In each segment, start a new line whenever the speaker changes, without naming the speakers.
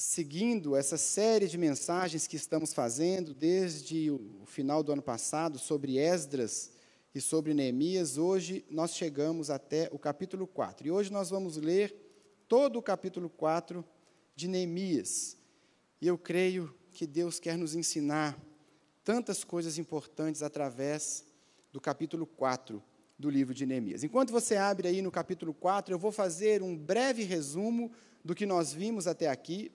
seguindo essa série de mensagens que estamos fazendo desde o final do ano passado sobre Esdras e sobre Neemias. Hoje nós chegamos até o capítulo 4. E hoje nós vamos ler todo o capítulo 4 de Neemias. E eu creio que Deus quer nos ensinar tantas coisas importantes através do capítulo 4 do livro de Neemias. Enquanto você abre aí no capítulo 4, eu vou fazer um breve resumo do que nós vimos até aqui,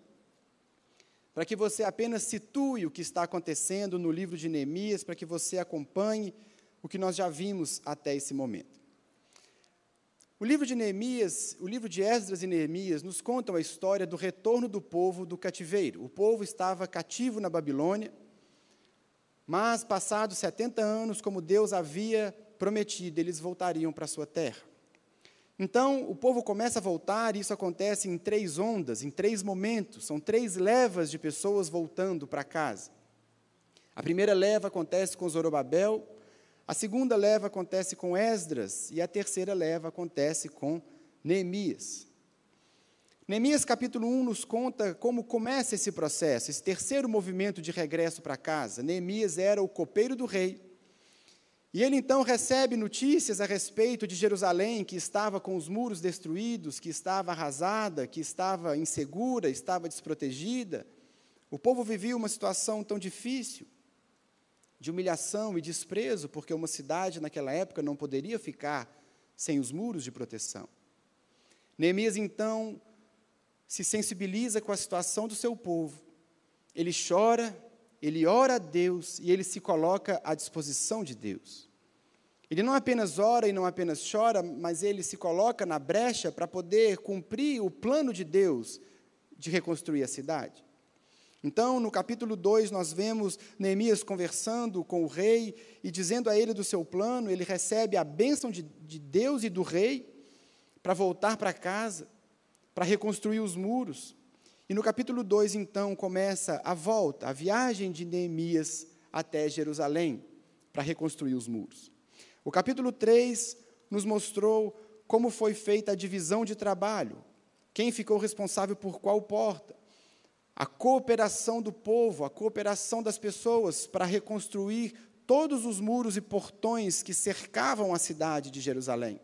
para que você apenas situe o que está acontecendo no livro de Neemias, para que você acompanhe o que nós já vimos até esse momento. O livro de Neemias, o livro de Esdras e Neemias nos contam a história do retorno do povo do cativeiro. O povo estava cativo na Babilônia, mas passados 70 anos, como Deus havia prometido, eles voltariam para sua terra. Então, o povo começa a voltar, e isso acontece em três ondas, em três momentos, são três levas de pessoas voltando para casa. A primeira leva acontece com Zorobabel, a segunda leva acontece com Esdras, e a terceira leva acontece com Neemias. Neemias capítulo 1 nos conta como começa esse processo, esse terceiro movimento de regresso para casa. Neemias era o copeiro do rei, e ele então recebe notícias a respeito de Jerusalém, que estava com os muros destruídos, que estava arrasada, que estava insegura, estava desprotegida. O povo vivia uma situação tão difícil, de humilhação e desprezo, porque uma cidade naquela época não poderia ficar sem os muros de proteção. Neemias então se sensibiliza com a situação do seu povo. Ele chora, ele ora a Deus e ele se coloca à disposição de Deus. Ele não apenas ora e não apenas chora, mas ele se coloca na brecha para poder cumprir o plano de Deus de reconstruir a cidade. Então, no capítulo 2, nós vemos Neemias conversando com o rei e dizendo a ele do seu plano, ele recebe a bênção de, de Deus e do rei para voltar para casa, para reconstruir os muros. E no capítulo 2, então, começa a volta, a viagem de Neemias até Jerusalém, para reconstruir os muros. O capítulo 3 nos mostrou como foi feita a divisão de trabalho, quem ficou responsável por qual porta, a cooperação do povo, a cooperação das pessoas para reconstruir todos os muros e portões que cercavam a cidade de Jerusalém.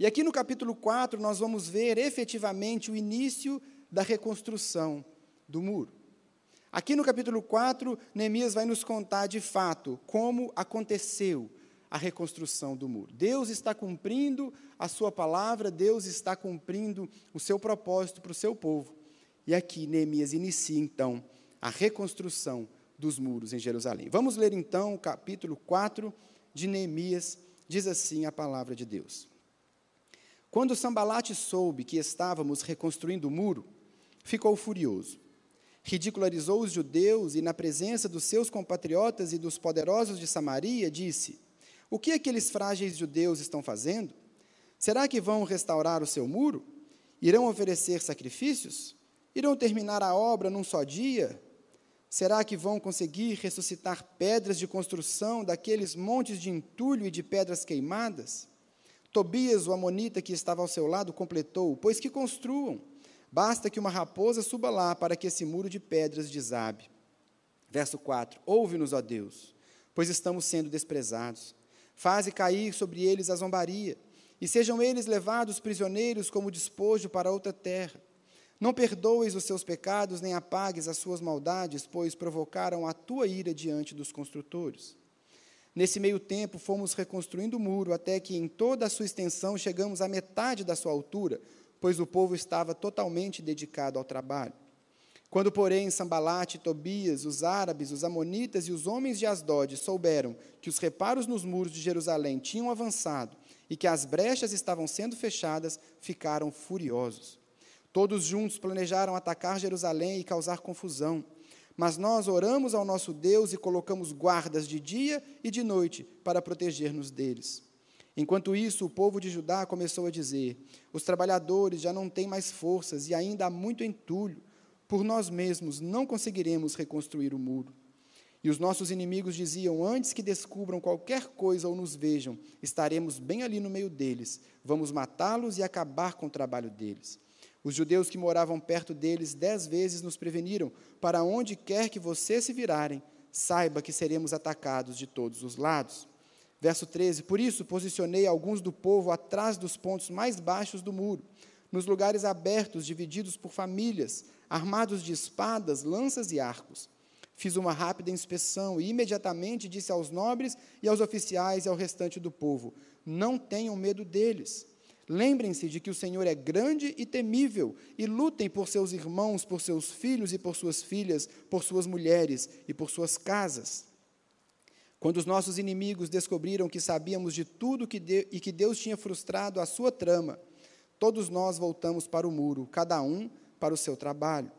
E aqui no capítulo 4 nós vamos ver efetivamente o início da reconstrução do muro. Aqui no capítulo 4, Neemias vai nos contar de fato como aconteceu a reconstrução do muro. Deus está cumprindo a sua palavra, Deus está cumprindo o seu propósito para o seu povo. E aqui Neemias inicia então a reconstrução dos muros em Jerusalém. Vamos ler então o capítulo 4 de Neemias, diz assim a palavra de Deus. Quando Sambalate soube que estávamos reconstruindo o muro, ficou furioso. Ridicularizou os judeus e, na presença dos seus compatriotas e dos poderosos de Samaria, disse: o que aqueles frágeis judeus estão fazendo? Será que vão restaurar o seu muro? Irão oferecer sacrifícios? Irão terminar a obra num só dia? Será que vão conseguir ressuscitar pedras de construção daqueles montes de entulho e de pedras queimadas? Tobias, o amonita que estava ao seu lado, completou: Pois que construam. Basta que uma raposa suba lá para que esse muro de pedras desabe. Verso 4: Ouve-nos, ó Deus, pois estamos sendo desprezados. Faze cair sobre eles a zombaria, e sejam eles levados prisioneiros como despojo para outra terra. Não perdoes os seus pecados, nem apagues as suas maldades, pois provocaram a tua ira diante dos construtores. Nesse meio tempo, fomos reconstruindo o muro, até que em toda a sua extensão chegamos à metade da sua altura, pois o povo estava totalmente dedicado ao trabalho. Quando, porém, Sambalate, Tobias, os árabes, os amonitas e os homens de Asdod souberam que os reparos nos muros de Jerusalém tinham avançado e que as brechas estavam sendo fechadas, ficaram furiosos. Todos juntos planejaram atacar Jerusalém e causar confusão. Mas nós oramos ao nosso Deus e colocamos guardas de dia e de noite para proteger-nos deles. Enquanto isso, o povo de Judá começou a dizer: Os trabalhadores já não têm mais forças e ainda há muito entulho por nós mesmos não conseguiremos reconstruir o muro. E os nossos inimigos diziam: Antes que descubram qualquer coisa ou nos vejam, estaremos bem ali no meio deles. Vamos matá-los e acabar com o trabalho deles. Os judeus que moravam perto deles dez vezes nos preveniram: para onde quer que vocês se virarem, saiba que seremos atacados de todos os lados. Verso 13: Por isso posicionei alguns do povo atrás dos pontos mais baixos do muro, nos lugares abertos, divididos por famílias, armados de espadas, lanças e arcos. Fiz uma rápida inspeção e imediatamente disse aos nobres e aos oficiais e ao restante do povo: Não tenham medo deles. Lembrem-se de que o Senhor é grande e temível, e lutem por seus irmãos, por seus filhos e por suas filhas, por suas mulheres e por suas casas. Quando os nossos inimigos descobriram que sabíamos de tudo que de, e que Deus tinha frustrado a sua trama, todos nós voltamos para o muro, cada um para o seu trabalho.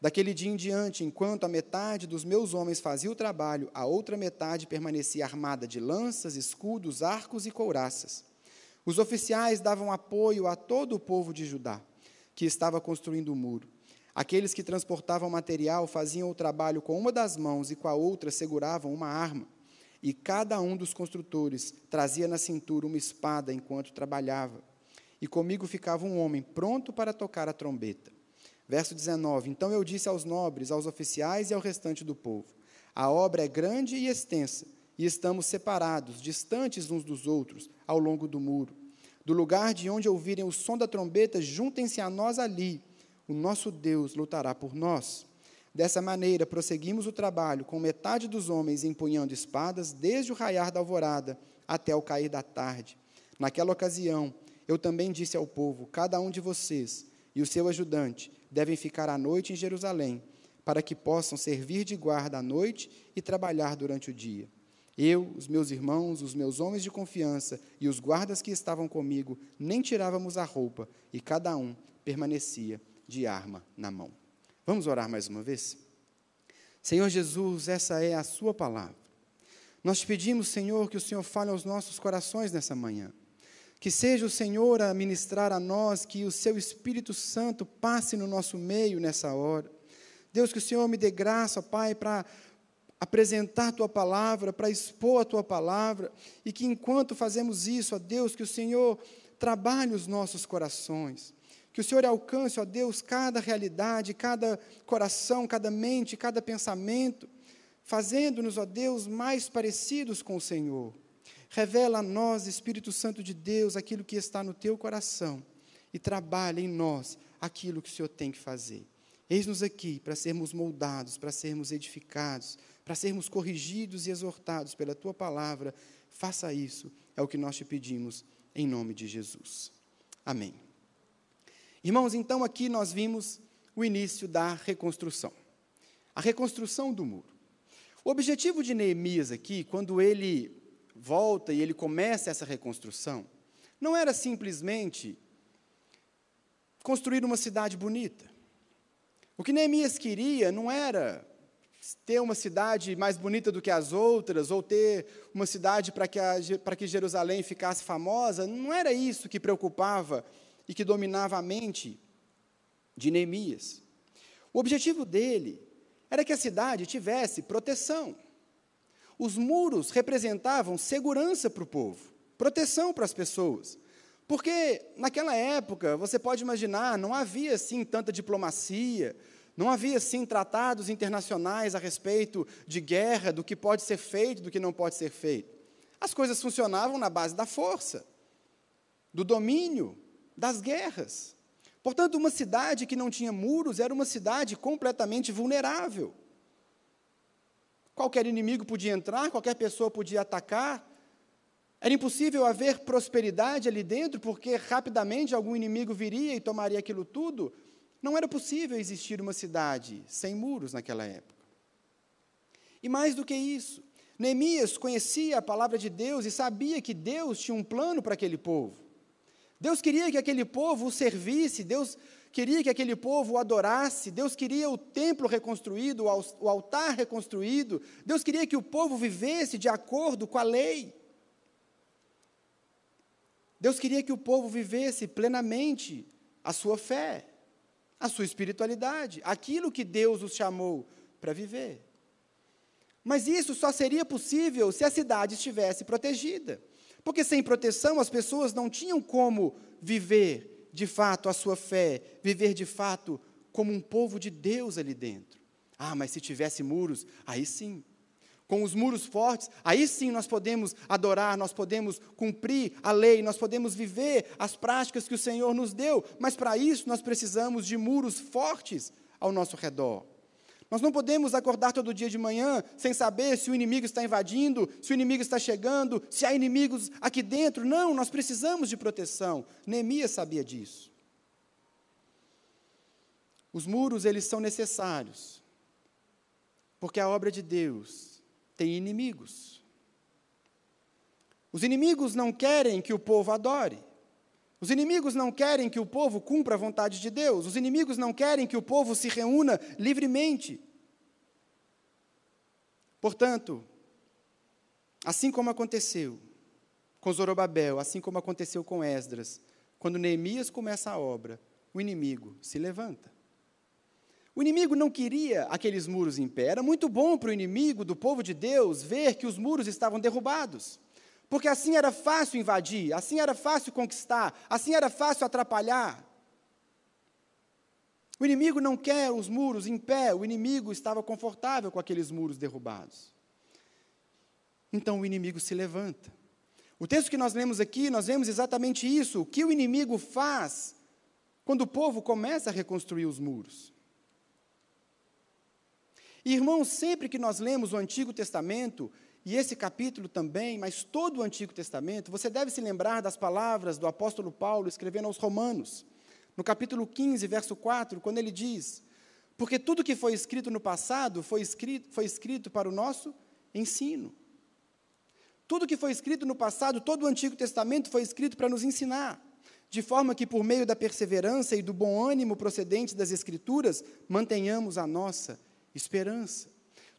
Daquele dia em diante, enquanto a metade dos meus homens fazia o trabalho, a outra metade permanecia armada de lanças, escudos, arcos e couraças. Os oficiais davam apoio a todo o povo de Judá, que estava construindo o muro. Aqueles que transportavam material faziam o trabalho com uma das mãos e com a outra seguravam uma arma. E cada um dos construtores trazia na cintura uma espada enquanto trabalhava. E comigo ficava um homem pronto para tocar a trombeta. Verso 19: Então eu disse aos nobres, aos oficiais e ao restante do povo: A obra é grande e extensa e estamos separados, distantes uns dos outros, ao longo do muro. Do lugar de onde ouvirem o som da trombeta, juntem-se a nós ali. O nosso Deus lutará por nós. Dessa maneira, prosseguimos o trabalho, com metade dos homens empunhando espadas, desde o raiar da alvorada até o cair da tarde. Naquela ocasião, eu também disse ao povo: Cada um de vocês e o seu ajudante devem ficar à noite em Jerusalém, para que possam servir de guarda à noite e trabalhar durante o dia. Eu, os meus irmãos, os meus homens de confiança e os guardas que estavam comigo, nem tirávamos a roupa, e cada um permanecia de arma na mão. Vamos orar mais uma vez? Senhor Jesus, essa é a Sua palavra. Nós te pedimos, Senhor, que o Senhor fale aos nossos corações nessa manhã. Que seja o Senhor a ministrar a nós, que o Seu Espírito Santo passe no nosso meio nessa hora. Deus, que o Senhor me dê graça, Pai, para apresentar a tua palavra, para expor a tua palavra, e que enquanto fazemos isso, ó Deus, que o Senhor trabalhe os nossos corações, que o Senhor alcance, ó Deus, cada realidade, cada coração, cada mente, cada pensamento, fazendo-nos, ó Deus, mais parecidos com o Senhor. Revela a nós, Espírito Santo de Deus, aquilo que está no teu coração e trabalha em nós aquilo que o Senhor tem que fazer. Eis-nos aqui para sermos moldados, para sermos edificados, para sermos corrigidos e exortados pela tua palavra, faça isso, é o que nós te pedimos, em nome de Jesus. Amém. Irmãos, então aqui nós vimos o início da reconstrução, a reconstrução do muro. O objetivo de Neemias aqui, quando ele volta e ele começa essa reconstrução, não era simplesmente construir uma cidade bonita. O que Neemias queria não era ter uma cidade mais bonita do que as outras, ou ter uma cidade para que, para que Jerusalém ficasse famosa, não era isso que preocupava e que dominava a mente de Neemias. O objetivo dele era que a cidade tivesse proteção. Os muros representavam segurança para o povo, proteção para as pessoas. Porque naquela época, você pode imaginar, não havia assim tanta diplomacia, não havia, sim, tratados internacionais a respeito de guerra, do que pode ser feito, do que não pode ser feito. As coisas funcionavam na base da força, do domínio, das guerras. Portanto, uma cidade que não tinha muros era uma cidade completamente vulnerável. Qualquer inimigo podia entrar, qualquer pessoa podia atacar. Era impossível haver prosperidade ali dentro, porque rapidamente algum inimigo viria e tomaria aquilo tudo. Não era possível existir uma cidade sem muros naquela época. E mais do que isso, Neemias conhecia a palavra de Deus e sabia que Deus tinha um plano para aquele povo. Deus queria que aquele povo o servisse, Deus queria que aquele povo o adorasse, Deus queria o templo reconstruído, o altar reconstruído, Deus queria que o povo vivesse de acordo com a lei. Deus queria que o povo vivesse plenamente a sua fé a sua espiritualidade, aquilo que Deus os chamou para viver. Mas isso só seria possível se a cidade estivesse protegida. Porque sem proteção as pessoas não tinham como viver de fato a sua fé, viver de fato como um povo de Deus ali dentro. Ah, mas se tivesse muros, aí sim. Com os muros fortes, aí sim nós podemos adorar, nós podemos cumprir a lei, nós podemos viver as práticas que o Senhor nos deu, mas para isso nós precisamos de muros fortes ao nosso redor. Nós não podemos acordar todo dia de manhã sem saber se o inimigo está invadindo, se o inimigo está chegando, se há inimigos aqui dentro. Não, nós precisamos de proteção. Neemias sabia disso. Os muros, eles são necessários, porque a obra de Deus tem inimigos. Os inimigos não querem que o povo adore. Os inimigos não querem que o povo cumpra a vontade de Deus, os inimigos não querem que o povo se reúna livremente. Portanto, assim como aconteceu com Zorobabel, assim como aconteceu com Esdras, quando Neemias começa a obra, o inimigo se levanta. O inimigo não queria aqueles muros em pé. Era muito bom para o inimigo do povo de Deus ver que os muros estavam derrubados. Porque assim era fácil invadir, assim era fácil conquistar, assim era fácil atrapalhar. O inimigo não quer os muros em pé, o inimigo estava confortável com aqueles muros derrubados. Então o inimigo se levanta. O texto que nós lemos aqui, nós vemos exatamente isso. O que o inimigo faz quando o povo começa a reconstruir os muros? Irmãos, sempre que nós lemos o Antigo Testamento, e esse capítulo também, mas todo o Antigo Testamento, você deve se lembrar das palavras do apóstolo Paulo escrevendo aos Romanos, no capítulo 15, verso 4, quando ele diz: Porque tudo que foi escrito no passado foi escrito, foi escrito para o nosso ensino. Tudo que foi escrito no passado, todo o Antigo Testamento foi escrito para nos ensinar, de forma que, por meio da perseverança e do bom ânimo procedente das Escrituras, mantenhamos a nossa esperança.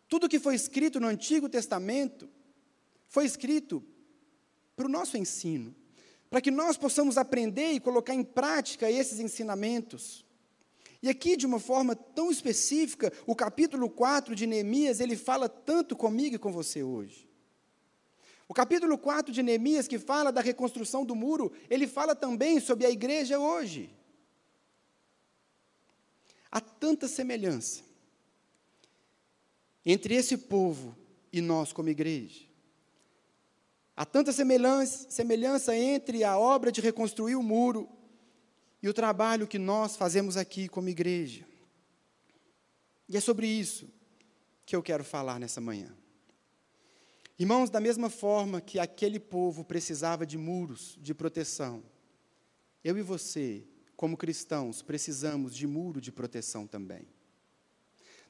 Tudo que foi escrito no Antigo Testamento foi escrito para o nosso ensino, para que nós possamos aprender e colocar em prática esses ensinamentos. E aqui, de uma forma tão específica, o capítulo 4 de Neemias, ele fala tanto comigo e com você hoje. O capítulo 4 de Neemias, que fala da reconstrução do muro, ele fala também sobre a igreja hoje. Há tanta semelhança entre esse povo e nós como igreja. Há tanta semelhança, semelhança entre a obra de reconstruir o muro e o trabalho que nós fazemos aqui como igreja. E é sobre isso que eu quero falar nessa manhã. Irmãos, da mesma forma que aquele povo precisava de muros de proteção, eu e você, como cristãos, precisamos de muro de proteção também.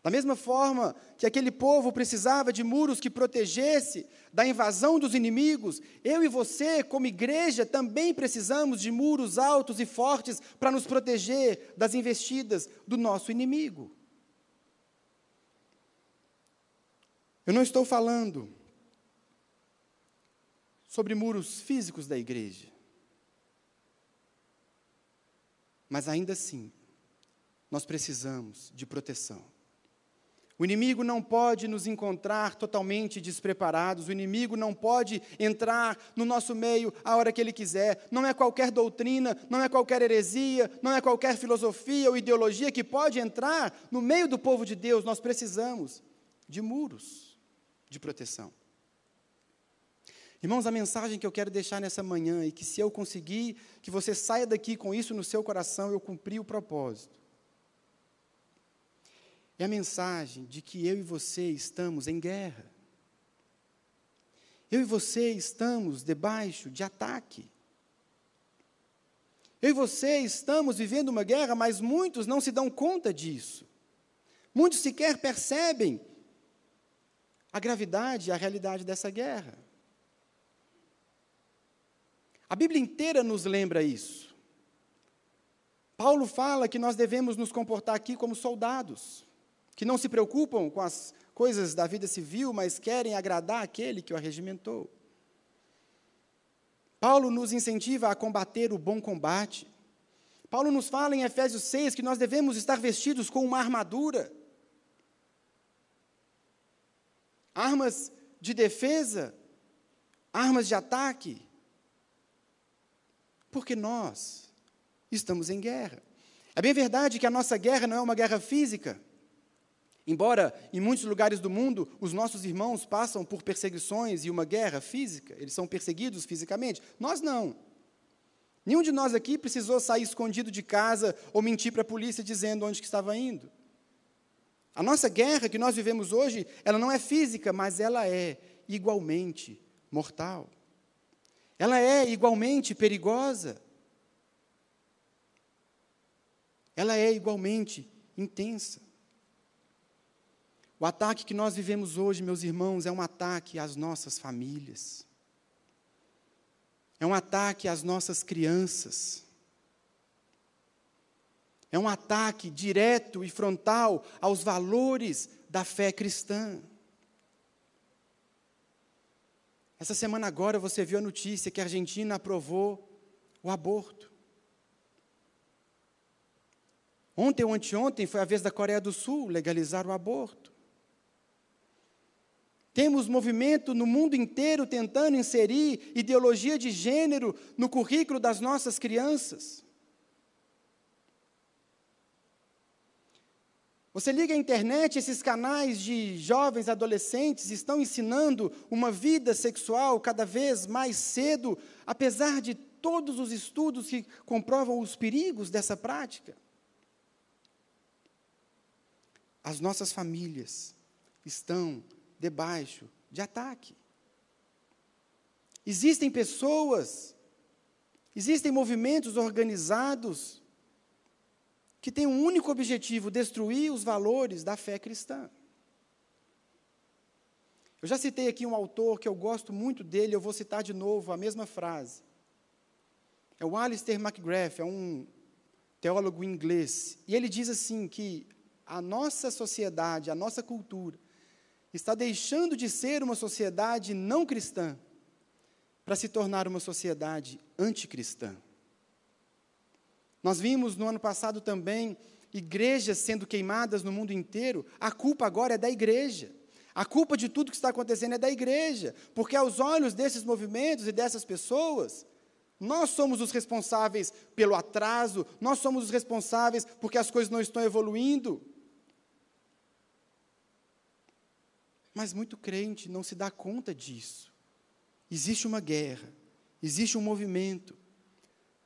Da mesma forma que aquele povo precisava de muros que protegesse da invasão dos inimigos, eu e você, como igreja, também precisamos de muros altos e fortes para nos proteger das investidas do nosso inimigo. Eu não estou falando sobre muros físicos da igreja, mas ainda assim, nós precisamos de proteção. O inimigo não pode nos encontrar totalmente despreparados, o inimigo não pode entrar no nosso meio a hora que ele quiser. Não é qualquer doutrina, não é qualquer heresia, não é qualquer filosofia ou ideologia que pode entrar no meio do povo de Deus. Nós precisamos de muros de proteção. Irmãos, a mensagem que eu quero deixar nessa manhã e que se eu conseguir que você saia daqui com isso no seu coração, eu cumpri o propósito é a mensagem de que eu e você estamos em guerra. Eu e você estamos debaixo de ataque. Eu e você estamos vivendo uma guerra, mas muitos não se dão conta disso. Muitos sequer percebem a gravidade e a realidade dessa guerra. A Bíblia inteira nos lembra isso. Paulo fala que nós devemos nos comportar aqui como soldados que não se preocupam com as coisas da vida civil, mas querem agradar aquele que o arregimentou. Paulo nos incentiva a combater o bom combate. Paulo nos fala em Efésios 6 que nós devemos estar vestidos com uma armadura. Armas de defesa, armas de ataque. Porque nós estamos em guerra. É bem verdade que a nossa guerra não é uma guerra física. Embora em muitos lugares do mundo os nossos irmãos passam por perseguições e uma guerra física, eles são perseguidos fisicamente, nós não. Nenhum de nós aqui precisou sair escondido de casa ou mentir para a polícia dizendo onde que estava indo. A nossa guerra que nós vivemos hoje, ela não é física, mas ela é igualmente mortal. Ela é igualmente perigosa. Ela é igualmente intensa. O ataque que nós vivemos hoje, meus irmãos, é um ataque às nossas famílias. É um ataque às nossas crianças. É um ataque direto e frontal aos valores da fé cristã. Essa semana agora você viu a notícia que a Argentina aprovou o aborto. Ontem ou anteontem foi a vez da Coreia do Sul legalizar o aborto. Temos movimento no mundo inteiro tentando inserir ideologia de gênero no currículo das nossas crianças. Você liga a internet, esses canais de jovens adolescentes estão ensinando uma vida sexual cada vez mais cedo, apesar de todos os estudos que comprovam os perigos dessa prática. As nossas famílias estão debaixo de ataque. Existem pessoas, existem movimentos organizados que têm um único objetivo: destruir os valores da fé cristã. Eu já citei aqui um autor que eu gosto muito dele, eu vou citar de novo a mesma frase. É o Alistair McGrath, é um teólogo inglês, e ele diz assim que a nossa sociedade, a nossa cultura, está deixando de ser uma sociedade não cristã para se tornar uma sociedade anticristã. Nós vimos no ano passado também igrejas sendo queimadas no mundo inteiro, a culpa agora é da igreja. A culpa de tudo que está acontecendo é da igreja, porque aos olhos desses movimentos e dessas pessoas, nós somos os responsáveis pelo atraso, nós somos os responsáveis porque as coisas não estão evoluindo. Mas muito crente não se dá conta disso. Existe uma guerra, existe um movimento,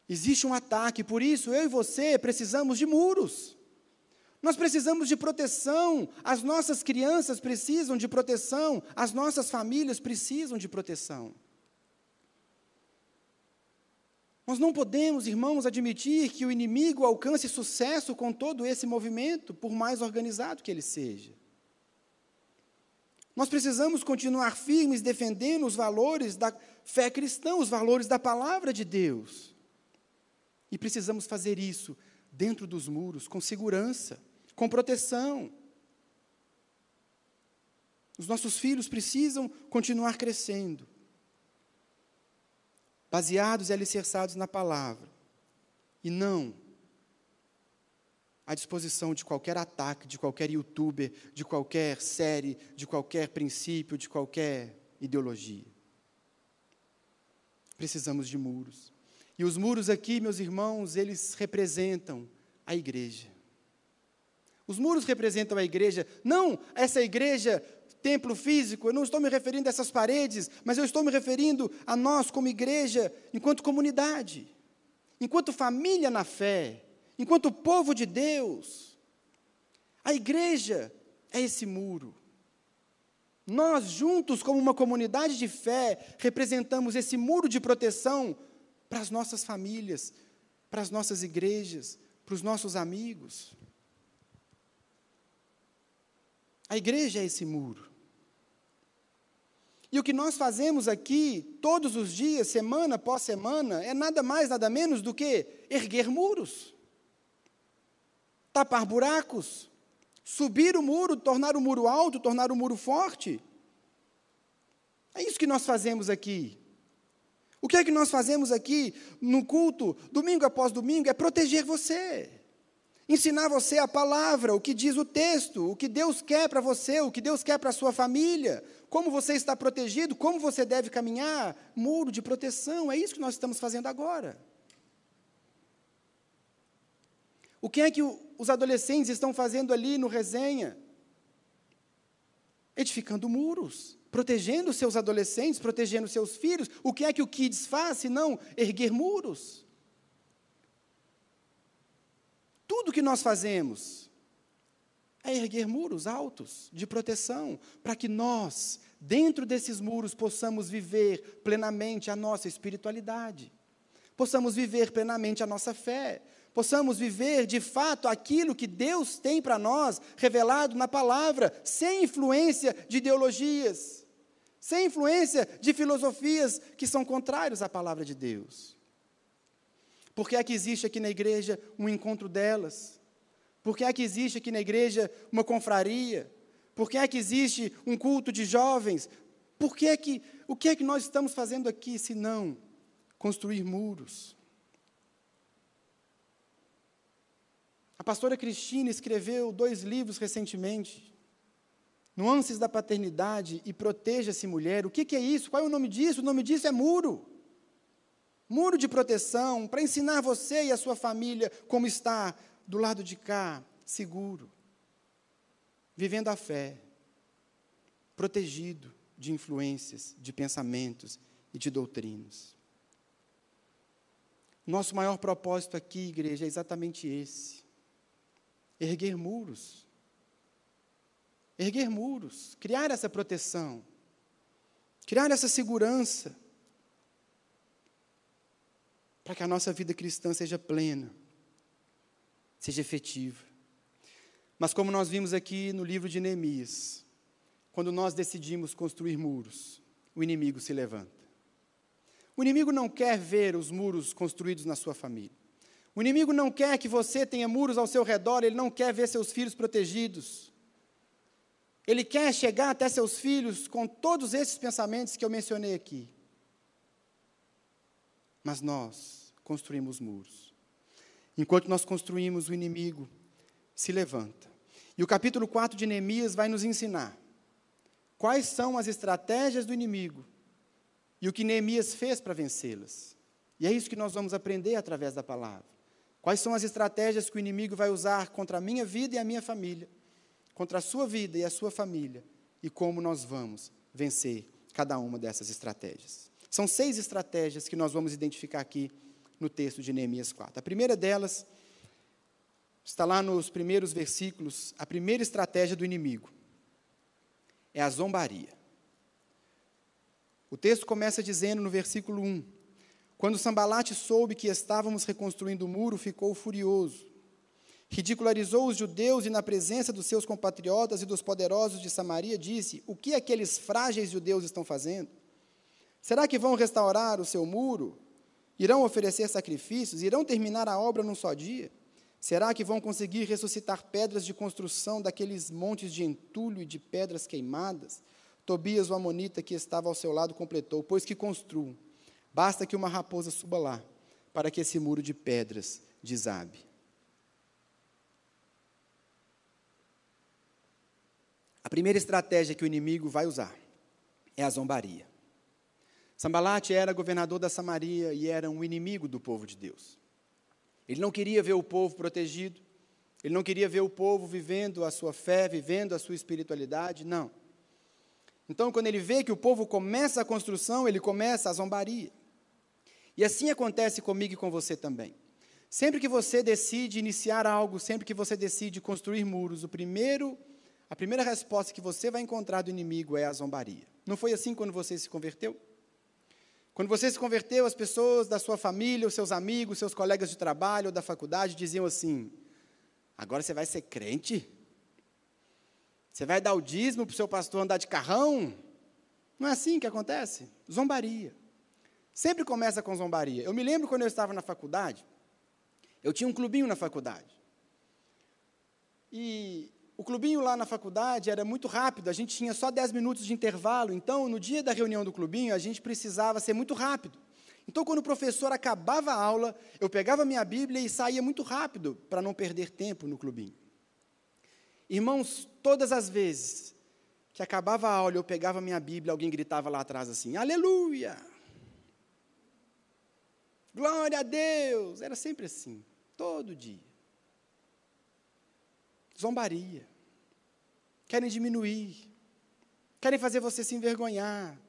existe um ataque, por isso eu e você precisamos de muros. Nós precisamos de proteção, as nossas crianças precisam de proteção, as nossas famílias precisam de proteção. Nós não podemos, irmãos, admitir que o inimigo alcance sucesso com todo esse movimento, por mais organizado que ele seja. Nós precisamos continuar firmes defendendo os valores da fé cristã, os valores da palavra de Deus. E precisamos fazer isso dentro dos muros, com segurança, com proteção. Os nossos filhos precisam continuar crescendo, baseados e alicerçados na palavra, e não à disposição de qualquer ataque, de qualquer youtuber, de qualquer série, de qualquer princípio, de qualquer ideologia. Precisamos de muros. E os muros aqui, meus irmãos, eles representam a igreja. Os muros representam a igreja, não essa igreja, templo físico, eu não estou me referindo a essas paredes, mas eu estou me referindo a nós como igreja, enquanto comunidade, enquanto família na fé, enquanto povo de Deus. A igreja é esse muro. Nós, juntos, como uma comunidade de fé, representamos esse muro de proteção para as nossas famílias, para as nossas igrejas, para os nossos amigos. A igreja é esse muro. E o que nós fazemos aqui, todos os dias, semana após semana, é nada mais, nada menos do que erguer muros tapar buracos, subir o muro, tornar o muro alto, tornar o muro forte. É isso que nós fazemos aqui. O que é que nós fazemos aqui no culto, domingo após domingo, é proteger você. Ensinar você a palavra, o que diz o texto, o que Deus quer para você, o que Deus quer para a sua família, como você está protegido, como você deve caminhar, muro de proteção, é isso que nós estamos fazendo agora. O que é que os adolescentes estão fazendo ali no resenha? Edificando muros, protegendo seus adolescentes, protegendo seus filhos. O que é que o Kids faz se não erguer muros? Tudo que nós fazemos é erguer muros altos de proteção, para que nós, dentro desses muros, possamos viver plenamente a nossa espiritualidade, possamos viver plenamente a nossa fé, possamos viver de fato aquilo que Deus tem para nós revelado na palavra, sem influência de ideologias, sem influência de filosofias que são contrários à palavra de Deus. Porque é que existe aqui na igreja um encontro delas? Porque é que existe aqui na igreja uma confraria? Por que é que existe um culto de jovens? Por que é que, o que é que nós estamos fazendo aqui se não construir muros? A pastora Cristina escreveu dois livros recentemente. Nuances da paternidade e Proteja-se Mulher. O que, que é isso? Qual é o nome disso? O nome disso é muro. Muro de proteção para ensinar você e a sua família como está do lado de cá, seguro, vivendo a fé, protegido de influências, de pensamentos e de doutrinas. Nosso maior propósito aqui, igreja, é exatamente esse erguer muros. Erguer muros, criar essa proteção, criar essa segurança, para que a nossa vida cristã seja plena, seja efetiva. Mas como nós vimos aqui no livro de Neemias, quando nós decidimos construir muros, o inimigo se levanta. O inimigo não quer ver os muros construídos na sua família. O inimigo não quer que você tenha muros ao seu redor, ele não quer ver seus filhos protegidos. Ele quer chegar até seus filhos com todos esses pensamentos que eu mencionei aqui. Mas nós construímos muros. Enquanto nós construímos, o inimigo se levanta. E o capítulo 4 de Neemias vai nos ensinar quais são as estratégias do inimigo e o que Neemias fez para vencê-las. E é isso que nós vamos aprender através da palavra. Quais são as estratégias que o inimigo vai usar contra a minha vida e a minha família, contra a sua vida e a sua família, e como nós vamos vencer cada uma dessas estratégias. São seis estratégias que nós vamos identificar aqui no texto de Neemias 4. A primeira delas está lá nos primeiros versículos, a primeira estratégia do inimigo é a zombaria. O texto começa dizendo no versículo 1: quando Sambalate soube que estávamos reconstruindo o muro, ficou furioso. Ridicularizou os judeus e, na presença dos seus compatriotas e dos poderosos de Samaria, disse: O que aqueles frágeis judeus estão fazendo? Será que vão restaurar o seu muro? Irão oferecer sacrifícios? Irão terminar a obra num só dia? Será que vão conseguir ressuscitar pedras de construção daqueles montes de entulho e de pedras queimadas? Tobias, o amonita que estava ao seu lado, completou: Pois que construam Basta que uma raposa suba lá, para que esse muro de pedras desabe. A primeira estratégia que o inimigo vai usar é a zombaria. Sambalate era governador da Samaria e era um inimigo do povo de Deus. Ele não queria ver o povo protegido, ele não queria ver o povo vivendo a sua fé, vivendo a sua espiritualidade, não. Então, quando ele vê que o povo começa a construção, ele começa a zombaria. E assim acontece comigo e com você também. Sempre que você decide iniciar algo, sempre que você decide construir muros, o primeiro, a primeira resposta que você vai encontrar do inimigo é a zombaria. Não foi assim quando você se converteu? Quando você se converteu, as pessoas da sua família, os seus amigos, seus colegas de trabalho ou da faculdade diziam assim: agora você vai ser crente? Você vai dar o dízimo para o seu pastor andar de carrão? Não é assim que acontece? Zombaria. Sempre começa com zombaria. Eu me lembro quando eu estava na faculdade, eu tinha um clubinho na faculdade. E o clubinho lá na faculdade era muito rápido, a gente tinha só 10 minutos de intervalo, então no dia da reunião do clubinho a gente precisava ser muito rápido. Então, quando o professor acabava a aula, eu pegava minha Bíblia e saía muito rápido para não perder tempo no clubinho. Irmãos, todas as vezes que acabava a aula, eu pegava minha Bíblia, alguém gritava lá atrás assim: Aleluia! Glória a Deus! Era sempre assim, todo dia. Zombaria. Querem diminuir. Querem fazer você se envergonhar.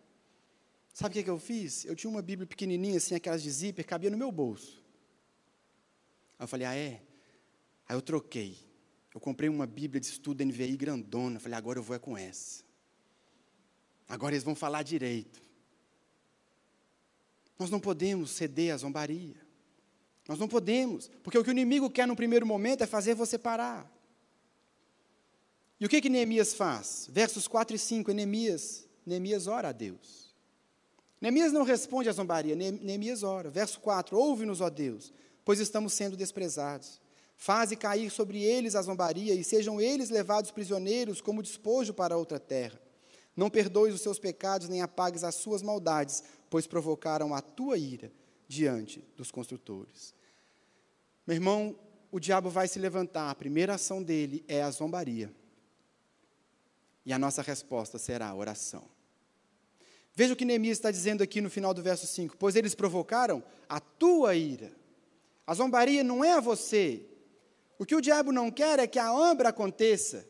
Sabe o que, que eu fiz? Eu tinha uma Bíblia pequenininha, assim, aquelas de zíper, cabia no meu bolso. Aí eu falei, ah, é? Aí eu troquei. Eu comprei uma Bíblia de estudo NVI grandona. Falei, agora eu vou é com essa. Agora eles vão falar direito. Nós não podemos ceder à zombaria. Nós não podemos, porque o que o inimigo quer no primeiro momento é fazer você parar. E o que que Neemias faz? Versos 4 e 5, Neemias, Neemias ora a Deus. Neemias não responde à zombaria, Neemias ora. Verso 4, ouve-nos, ó Deus, pois estamos sendo desprezados. Faze cair sobre eles a zombaria e sejam eles levados prisioneiros como despojo para outra terra. Não perdoes os seus pecados nem apagues as suas maldades, pois provocaram a tua ira diante dos construtores. Meu irmão, o diabo vai se levantar, a primeira ação dele é a zombaria. E a nossa resposta será a oração. Veja o que Neemias está dizendo aqui no final do verso 5: Pois eles provocaram a tua ira. A zombaria não é a você. O que o diabo não quer é que a ambra aconteça.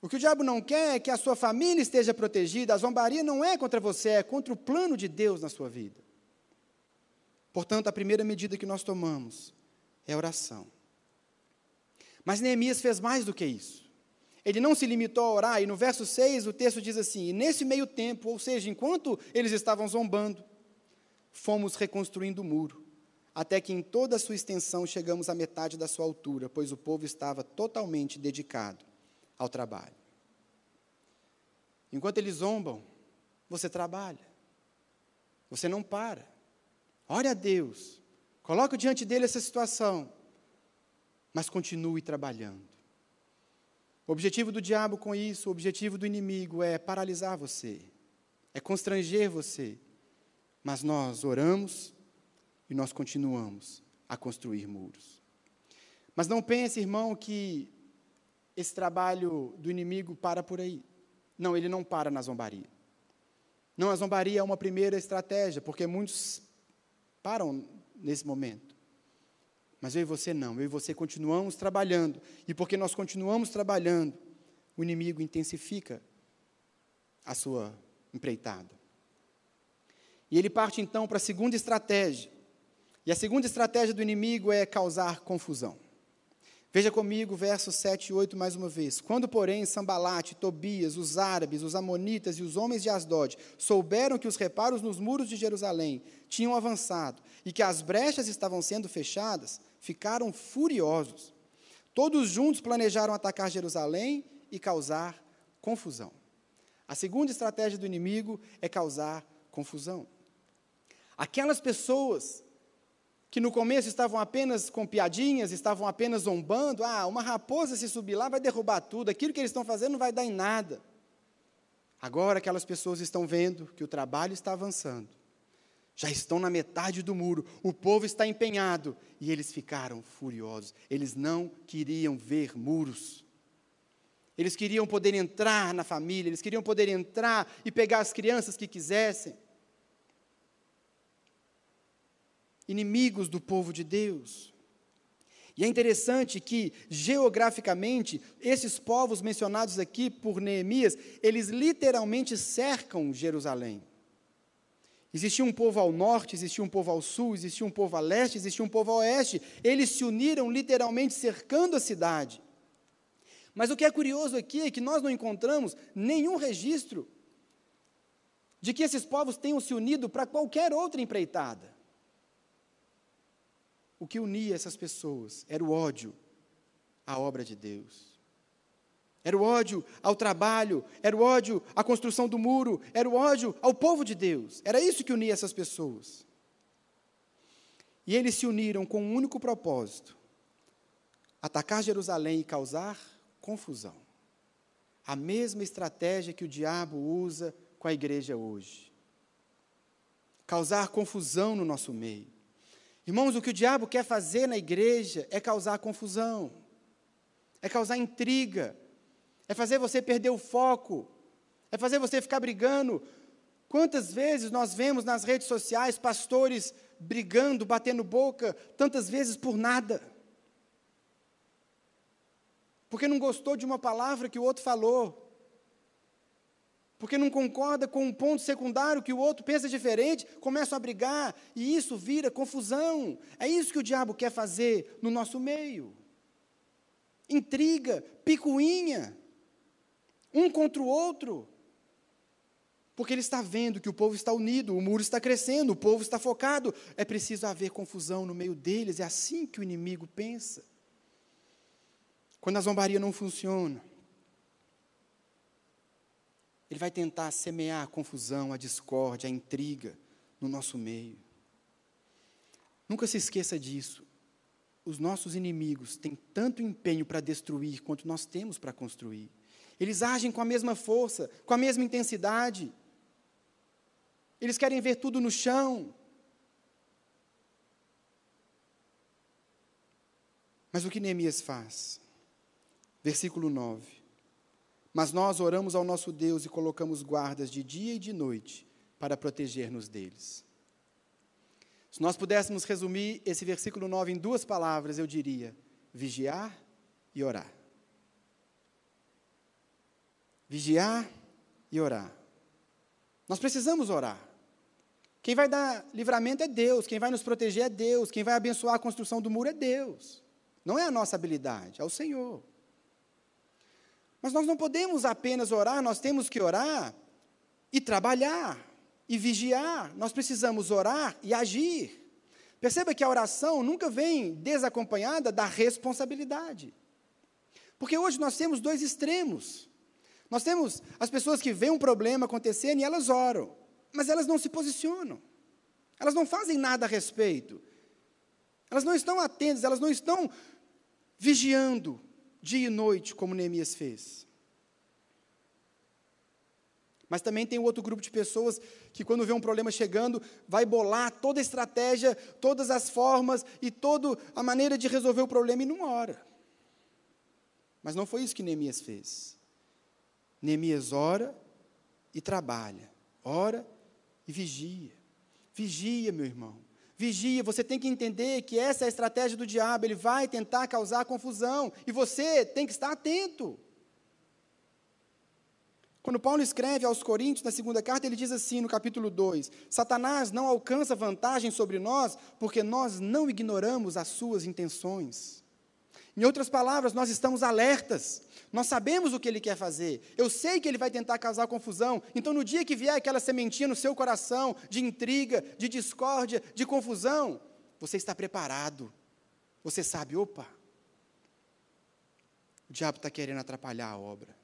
O que o diabo não quer é que a sua família esteja protegida. A zombaria não é contra você, é contra o plano de Deus na sua vida. Portanto, a primeira medida que nós tomamos é oração. Mas Neemias fez mais do que isso. Ele não se limitou a orar, e no verso 6 o texto diz assim: E nesse meio tempo, ou seja, enquanto eles estavam zombando, fomos reconstruindo o muro, até que em toda a sua extensão chegamos à metade da sua altura, pois o povo estava totalmente dedicado ao trabalho. Enquanto eles zombam, você trabalha, você não para. Ore a Deus, Coloque diante dele essa situação, mas continue trabalhando. O objetivo do diabo com isso, o objetivo do inimigo é paralisar você, é constranger você. Mas nós oramos e nós continuamos a construir muros. Mas não pense, irmão, que esse trabalho do inimigo para por aí. Não, ele não para na zombaria. Não, a zombaria é uma primeira estratégia, porque muitos param nesse momento. Mas eu e você não, eu e você continuamos trabalhando. E porque nós continuamos trabalhando, o inimigo intensifica a sua empreitada. E ele parte então para a segunda estratégia. E a segunda estratégia do inimigo é causar confusão. Veja comigo versos 7 e 8 mais uma vez. Quando, porém, Sambalate, Tobias, os árabes, os amonitas e os homens de Asdod souberam que os reparos nos muros de Jerusalém tinham avançado e que as brechas estavam sendo fechadas, ficaram furiosos. Todos juntos planejaram atacar Jerusalém e causar confusão. A segunda estratégia do inimigo é causar confusão. Aquelas pessoas que no começo estavam apenas com piadinhas, estavam apenas zombando, ah, uma raposa se subir lá vai derrubar tudo, aquilo que eles estão fazendo não vai dar em nada. Agora aquelas pessoas estão vendo que o trabalho está avançando, já estão na metade do muro, o povo está empenhado e eles ficaram furiosos. Eles não queriam ver muros. Eles queriam poder entrar na família, eles queriam poder entrar e pegar as crianças que quisessem. Inimigos do povo de Deus. E é interessante que, geograficamente, esses povos mencionados aqui por Neemias, eles literalmente cercam Jerusalém. Existia um povo ao norte, existia um povo ao sul, existia um povo a leste, existia um povo a oeste. Eles se uniram literalmente cercando a cidade. Mas o que é curioso aqui é que nós não encontramos nenhum registro de que esses povos tenham se unido para qualquer outra empreitada. O que unia essas pessoas era o ódio à obra de Deus. Era o ódio ao trabalho, era o ódio à construção do muro, era o ódio ao povo de Deus. Era isso que unia essas pessoas. E eles se uniram com um único propósito: atacar Jerusalém e causar confusão. A mesma estratégia que o diabo usa com a igreja hoje. Causar confusão no nosso meio. Irmãos, o que o diabo quer fazer na igreja é causar confusão, é causar intriga, é fazer você perder o foco, é fazer você ficar brigando. Quantas vezes nós vemos nas redes sociais pastores brigando, batendo boca, tantas vezes por nada? porque não gostou de uma palavra que o outro falou, porque não concorda com um ponto secundário que o outro pensa diferente, começam a brigar e isso vira confusão. É isso que o diabo quer fazer no nosso meio. Intriga, picuinha, um contra o outro. Porque ele está vendo que o povo está unido, o muro está crescendo, o povo está focado. É preciso haver confusão no meio deles, é assim que o inimigo pensa. Quando a zombaria não funciona, ele vai tentar semear a confusão, a discórdia, a intriga no nosso meio. Nunca se esqueça disso. Os nossos inimigos têm tanto empenho para destruir quanto nós temos para construir. Eles agem com a mesma força, com a mesma intensidade. Eles querem ver tudo no chão. Mas o que Neemias faz? Versículo 9. Mas nós oramos ao nosso Deus e colocamos guardas de dia e de noite para proteger-nos deles. Se nós pudéssemos resumir esse versículo 9 em duas palavras, eu diria: vigiar e orar. Vigiar e orar. Nós precisamos orar. Quem vai dar livramento é Deus, quem vai nos proteger é Deus, quem vai abençoar a construção do muro é Deus. Não é a nossa habilidade, é o Senhor. Mas nós não podemos apenas orar, nós temos que orar e trabalhar e vigiar. Nós precisamos orar e agir. Perceba que a oração nunca vem desacompanhada da responsabilidade. Porque hoje nós temos dois extremos. Nós temos as pessoas que veem um problema acontecendo e elas oram, mas elas não se posicionam. Elas não fazem nada a respeito. Elas não estão atentas, elas não estão vigiando, dia e noite, como Neemias fez. Mas também tem outro grupo de pessoas que, quando vê um problema chegando, vai bolar toda a estratégia, todas as formas e toda a maneira de resolver o problema em uma hora. Mas não foi isso que Neemias fez. Neemias ora e trabalha, ora e vigia. Vigia, meu irmão. Vigia, você tem que entender que essa é a estratégia do diabo, ele vai tentar causar confusão, e você tem que estar atento. Quando Paulo escreve aos Coríntios, na segunda carta, ele diz assim, no capítulo 2: Satanás não alcança vantagem sobre nós, porque nós não ignoramos as suas intenções. Em outras palavras, nós estamos alertas, nós sabemos o que ele quer fazer. Eu sei que ele vai tentar causar confusão. Então, no dia que vier aquela sementinha no seu coração de intriga, de discórdia, de confusão, você está preparado. Você sabe, opa, o diabo está querendo atrapalhar a obra.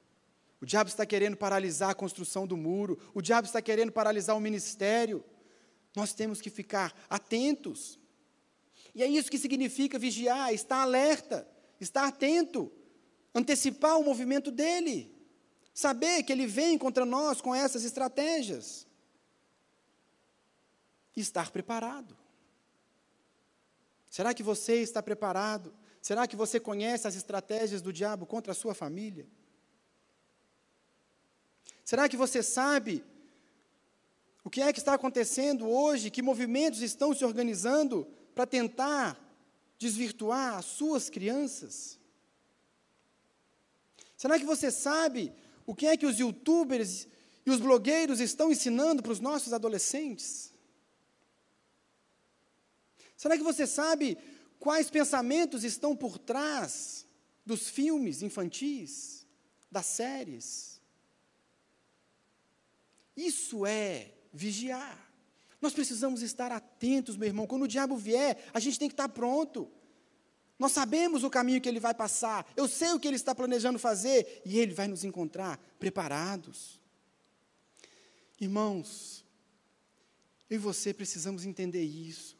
O diabo está querendo paralisar a construção do muro. O diabo está querendo paralisar o ministério. Nós temos que ficar atentos. E é isso que significa vigiar, estar alerta estar atento, antecipar o movimento dele, saber que ele vem contra nós com essas estratégias. E estar preparado. Será que você está preparado? Será que você conhece as estratégias do diabo contra a sua família? Será que você sabe o que é que está acontecendo hoje? Que movimentos estão se organizando para tentar desvirtuar as suas crianças? Será que você sabe o que é que os youtubers e os blogueiros estão ensinando para os nossos adolescentes? Será que você sabe quais pensamentos estão por trás dos filmes infantis, das séries? Isso é vigiar. Nós precisamos estar atentos, meu irmão. Quando o diabo vier, a gente tem que estar pronto. Nós sabemos o caminho que ele vai passar. Eu sei o que ele está planejando fazer e ele vai nos encontrar preparados. Irmãos, eu e você precisamos entender isso.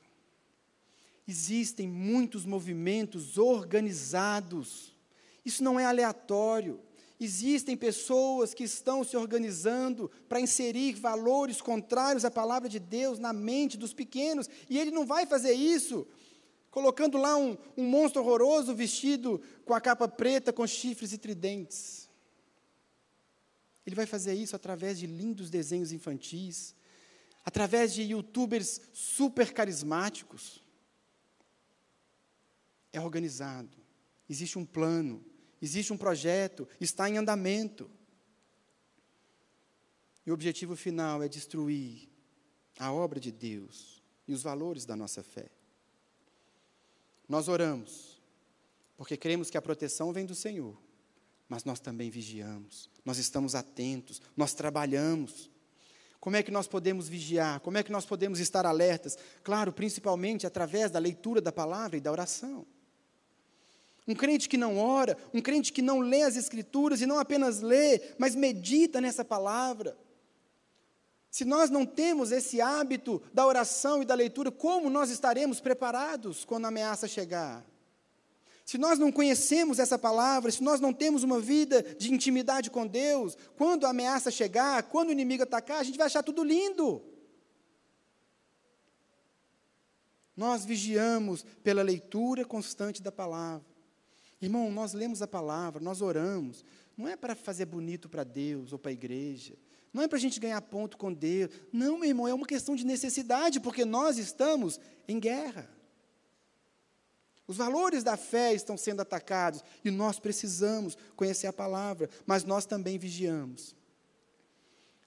Existem muitos movimentos organizados. Isso não é aleatório. Existem pessoas que estão se organizando para inserir valores contrários à palavra de Deus na mente dos pequenos, e ele não vai fazer isso colocando lá um, um monstro horroroso vestido com a capa preta, com chifres e tridentes. Ele vai fazer isso através de lindos desenhos infantis, através de youtubers super carismáticos. É organizado, existe um plano, existe um projeto, está em andamento. E o objetivo final é destruir a obra de Deus e os valores da nossa fé. Nós oramos, porque cremos que a proteção vem do Senhor, mas nós também vigiamos, nós estamos atentos, nós trabalhamos. Como é que nós podemos vigiar? Como é que nós podemos estar alertas? Claro, principalmente através da leitura da palavra e da oração. Um crente que não ora, um crente que não lê as Escrituras e não apenas lê, mas medita nessa palavra. Se nós não temos esse hábito da oração e da leitura, como nós estaremos preparados quando a ameaça chegar? Se nós não conhecemos essa palavra, se nós não temos uma vida de intimidade com Deus, quando a ameaça chegar, quando o inimigo atacar, a gente vai achar tudo lindo. Nós vigiamos pela leitura constante da palavra. Irmão, nós lemos a palavra, nós oramos, não é para fazer bonito para Deus ou para a igreja, não é para a gente ganhar ponto com Deus, não, meu irmão, é uma questão de necessidade, porque nós estamos em guerra. Os valores da fé estão sendo atacados e nós precisamos conhecer a palavra, mas nós também vigiamos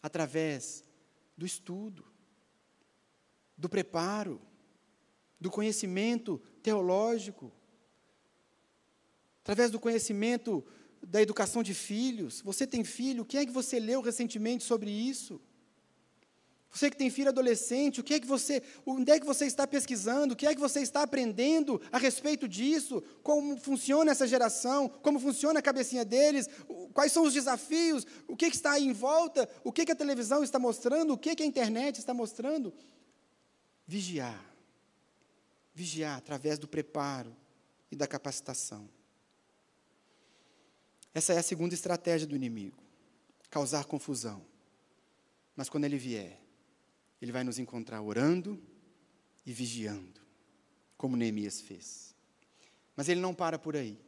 através do estudo, do preparo, do conhecimento teológico, através do conhecimento da educação de filhos. Você tem filho, o que é que você leu recentemente sobre isso? Você que tem filho adolescente, o que é que você, onde é que você está pesquisando? O que é que você está aprendendo a respeito disso? Como funciona essa geração? Como funciona a cabecinha deles? Quais são os desafios? O que, é que está aí em volta? O que, é que a televisão está mostrando? O que, é que a internet está mostrando? Vigiar. Vigiar através do preparo e da capacitação. Essa é a segunda estratégia do inimigo: causar confusão. Mas quando ele vier, ele vai nos encontrar orando e vigiando, como Neemias fez. Mas ele não para por aí.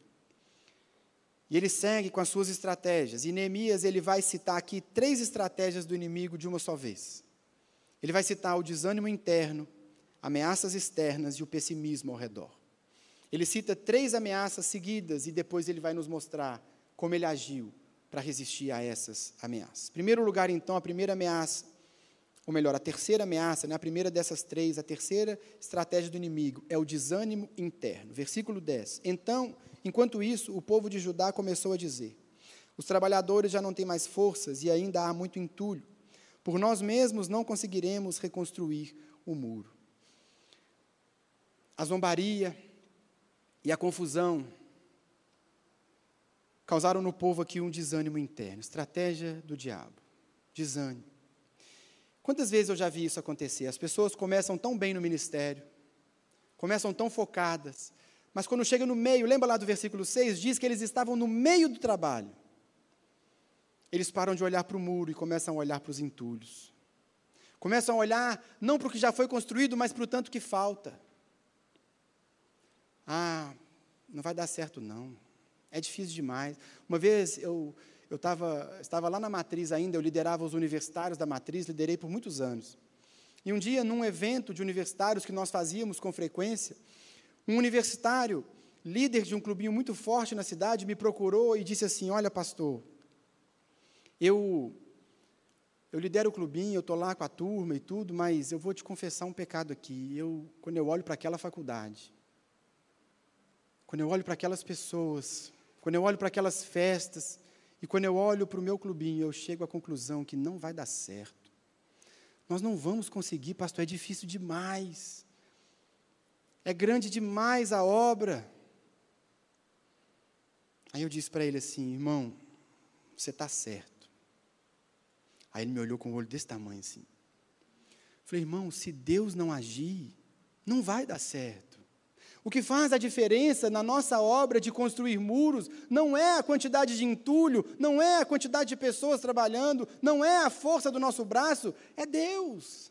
E ele segue com as suas estratégias. E Neemias ele vai citar aqui três estratégias do inimigo de uma só vez. Ele vai citar o desânimo interno, ameaças externas e o pessimismo ao redor. Ele cita três ameaças seguidas e depois ele vai nos mostrar como ele agiu para resistir a essas ameaças. Em primeiro lugar, então, a primeira ameaça, ou melhor, a terceira ameaça, né, a primeira dessas três, a terceira estratégia do inimigo é o desânimo interno. Versículo 10. Então, enquanto isso, o povo de Judá começou a dizer: Os trabalhadores já não têm mais forças e ainda há muito entulho. Por nós mesmos não conseguiremos reconstruir o muro. A zombaria e a confusão causaram no povo aqui um desânimo interno, estratégia do diabo, desânimo. Quantas vezes eu já vi isso acontecer? As pessoas começam tão bem no ministério, começam tão focadas, mas quando chega no meio, lembra lá do versículo 6, diz que eles estavam no meio do trabalho. Eles param de olhar para o muro e começam a olhar para os entulhos. Começam a olhar não para o que já foi construído, mas para o tanto que falta. Ah, não vai dar certo não. É difícil demais. Uma vez eu, eu tava, estava lá na matriz ainda, eu liderava os universitários da matriz, liderei por muitos anos. E um dia, num evento de universitários que nós fazíamos com frequência, um universitário, líder de um clubinho muito forte na cidade, me procurou e disse assim: Olha, pastor, eu, eu lidero o clubinho, eu estou lá com a turma e tudo, mas eu vou te confessar um pecado aqui. Eu, quando eu olho para aquela faculdade, quando eu olho para aquelas pessoas, quando eu olho para aquelas festas e quando eu olho para o meu clubinho, eu chego à conclusão que não vai dar certo. Nós não vamos conseguir, pastor, é difícil demais. É grande demais a obra. Aí eu disse para ele assim, irmão, você está certo. Aí ele me olhou com o olho desse tamanho assim. Falei, irmão, se Deus não agir, não vai dar certo. O que faz a diferença na nossa obra de construir muros não é a quantidade de entulho, não é a quantidade de pessoas trabalhando, não é a força do nosso braço, é Deus.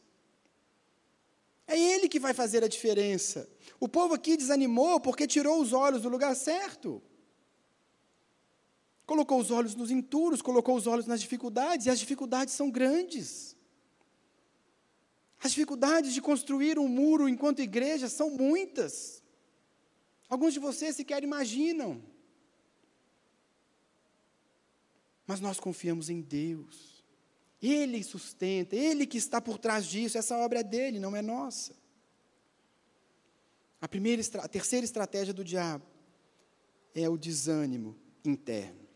É Ele que vai fazer a diferença. O povo aqui desanimou porque tirou os olhos do lugar certo. Colocou os olhos nos entulhos, colocou os olhos nas dificuldades, e as dificuldades são grandes. As dificuldades de construir um muro enquanto igreja são muitas. Alguns de vocês sequer imaginam. Mas nós confiamos em Deus. Ele sustenta, Ele que está por trás disso, essa obra é dele, não é nossa. A, primeira, a terceira estratégia do diabo é o desânimo interno.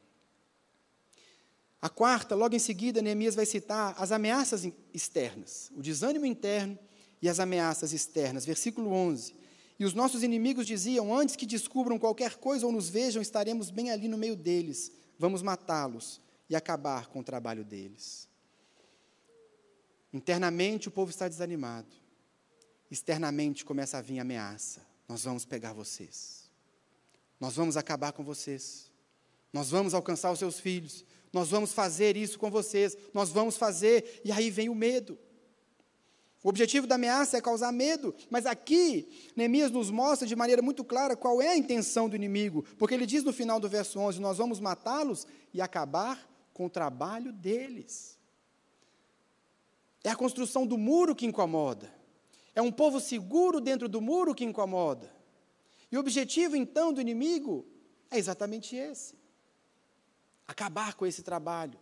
A quarta, logo em seguida, Neemias vai citar as ameaças externas, o desânimo interno e as ameaças externas. Versículo 11. E os nossos inimigos diziam: Antes que descubram qualquer coisa ou nos vejam, estaremos bem ali no meio deles. Vamos matá-los e acabar com o trabalho deles. Internamente o povo está desanimado. Externamente começa a vir ameaça. Nós vamos pegar vocês. Nós vamos acabar com vocês. Nós vamos alcançar os seus filhos. Nós vamos fazer isso com vocês. Nós vamos fazer. E aí vem o medo. O objetivo da ameaça é causar medo, mas aqui Neemias nos mostra de maneira muito clara qual é a intenção do inimigo, porque ele diz no final do verso 11: Nós vamos matá-los e acabar com o trabalho deles. É a construção do muro que incomoda, é um povo seguro dentro do muro que incomoda. E o objetivo então do inimigo é exatamente esse: acabar com esse trabalho.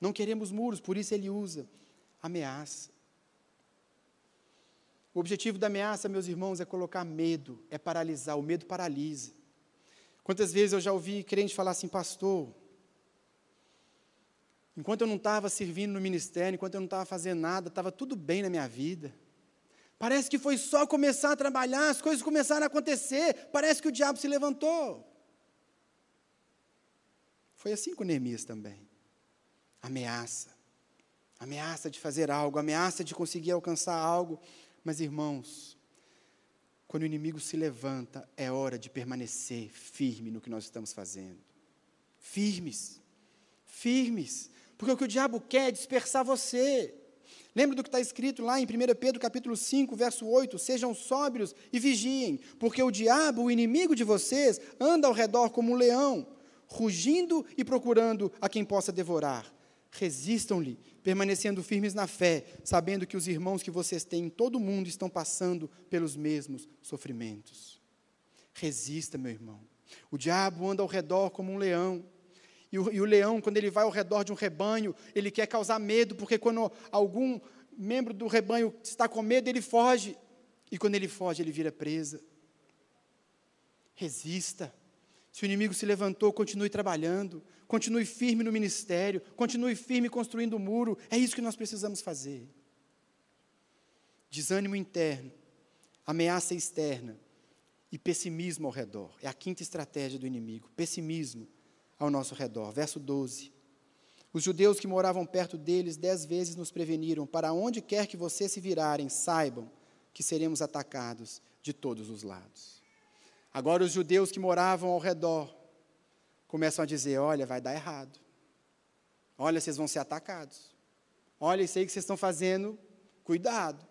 Não queremos muros, por isso ele usa ameaça. O objetivo da ameaça, meus irmãos, é colocar medo, é paralisar. O medo paralisa. Quantas vezes eu já ouvi crente falar assim, pastor, enquanto eu não estava servindo no ministério, enquanto eu não estava fazendo nada, estava tudo bem na minha vida. Parece que foi só começar a trabalhar, as coisas começaram a acontecer, parece que o diabo se levantou. Foi assim com Neemias também. Ameaça. Ameaça de fazer algo, ameaça de conseguir alcançar algo. Mas, irmãos, quando o inimigo se levanta, é hora de permanecer firme no que nós estamos fazendo. Firmes. Firmes. Porque o que o diabo quer é dispersar você. Lembra do que está escrito lá em 1 Pedro capítulo 5, verso 8? Sejam sóbrios e vigiem, porque o diabo, o inimigo de vocês, anda ao redor como um leão, rugindo e procurando a quem possa devorar. Resistam-lhe, permanecendo firmes na fé, sabendo que os irmãos que vocês têm em todo o mundo estão passando pelos mesmos sofrimentos. Resista, meu irmão. O diabo anda ao redor como um leão. E o, e o, leão, quando ele vai ao redor de um rebanho, ele quer causar medo, porque quando algum membro do rebanho está com medo, ele foge. E quando ele foge, ele vira presa. Resista. Se o inimigo se levantou, continue trabalhando, continue firme no ministério, continue firme construindo o muro. É isso que nós precisamos fazer. Desânimo interno, ameaça externa e pessimismo ao redor. É a quinta estratégia do inimigo: pessimismo ao nosso redor. Verso 12. Os judeus que moravam perto deles dez vezes nos preveniram: para onde quer que vocês se virarem, saibam que seremos atacados de todos os lados. Agora, os judeus que moravam ao redor começam a dizer: olha, vai dar errado. Olha, vocês vão ser atacados. Olha, isso aí que vocês estão fazendo, cuidado.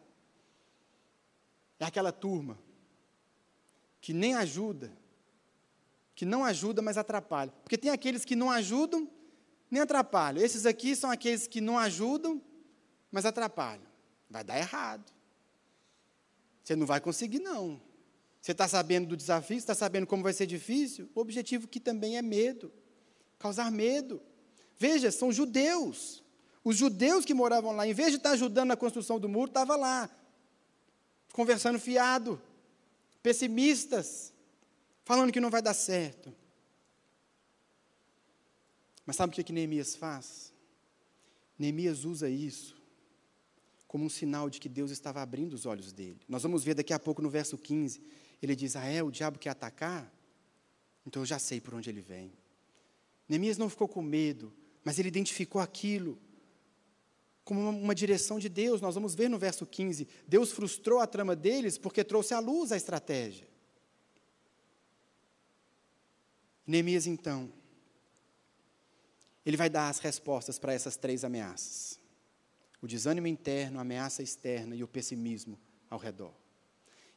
É aquela turma que nem ajuda, que não ajuda, mas atrapalha. Porque tem aqueles que não ajudam, nem atrapalham. Esses aqui são aqueles que não ajudam, mas atrapalham. Vai dar errado. Você não vai conseguir, não. Você está sabendo do desafio, está sabendo como vai ser difícil? O objetivo que também é medo causar medo. Veja, são judeus. Os judeus que moravam lá, em vez de estar ajudando na construção do muro, estavam lá, conversando fiado, pessimistas, falando que não vai dar certo. Mas sabe o que, que Neemias faz? Neemias usa isso como um sinal de que Deus estava abrindo os olhos dele. Nós vamos ver daqui a pouco no verso 15 ele diz: Ah, é? O diabo quer atacar? Então eu já sei por onde ele vem. Neemias não ficou com medo, mas ele identificou aquilo como uma, uma, direção de Deus. Nós vamos ver no verso 15: Deus frustrou a trama deles porque trouxe à luz a estratégia. Neemias, então, ele vai dar as respostas para essas três ameaças: o desânimo interno, a ameaça externa e o pessimismo ao redor.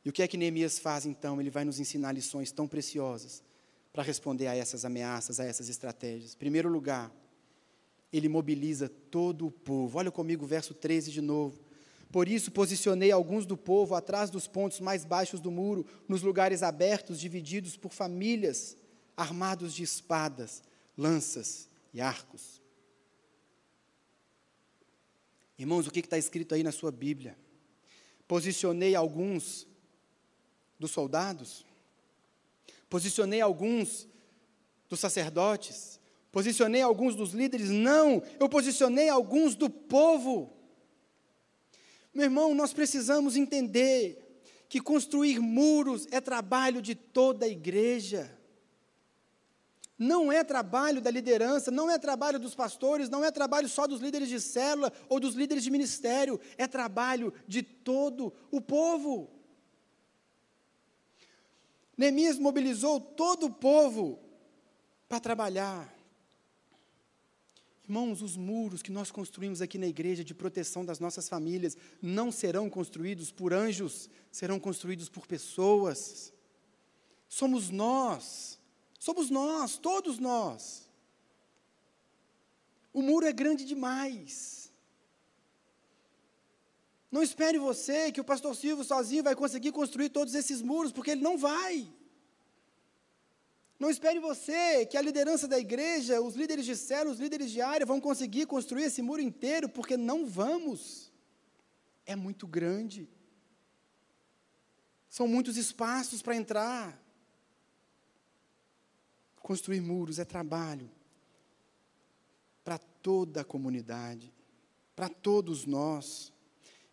E o que é que Neemias faz então? Ele vai nos ensinar lições tão preciosas para responder a essas ameaças, a essas estratégias. Em primeiro lugar, ele mobiliza todo o povo. Olha comigo o verso 13 de novo. Por isso posicionei alguns do povo atrás dos pontos mais baixos do muro, nos lugares abertos, divididos por famílias, armados de espadas, lanças e arcos. Irmãos, o que está escrito aí na sua Bíblia? Posicionei alguns dos soldados, posicionei alguns dos sacerdotes, posicionei alguns dos líderes, não, eu posicionei alguns do povo. Meu irmão, nós precisamos entender que construir muros é trabalho de toda a igreja. Não é trabalho da liderança, não é trabalho dos pastores, não é trabalho só dos líderes de célula ou dos líderes de ministério, é trabalho de todo o povo. Neemias mobilizou todo o povo para trabalhar. Irmãos, os muros que nós construímos aqui na igreja de proteção das nossas famílias não serão construídos por anjos, serão construídos por pessoas. Somos nós, somos nós, todos nós. O muro é grande demais. Não espere você que o pastor Silvio sozinho vai conseguir construir todos esses muros, porque ele não vai. Não espere você que a liderança da igreja, os líderes de célula, os líderes de área vão conseguir construir esse muro inteiro, porque não vamos. É muito grande. São muitos espaços para entrar. Construir muros é trabalho para toda a comunidade, para todos nós.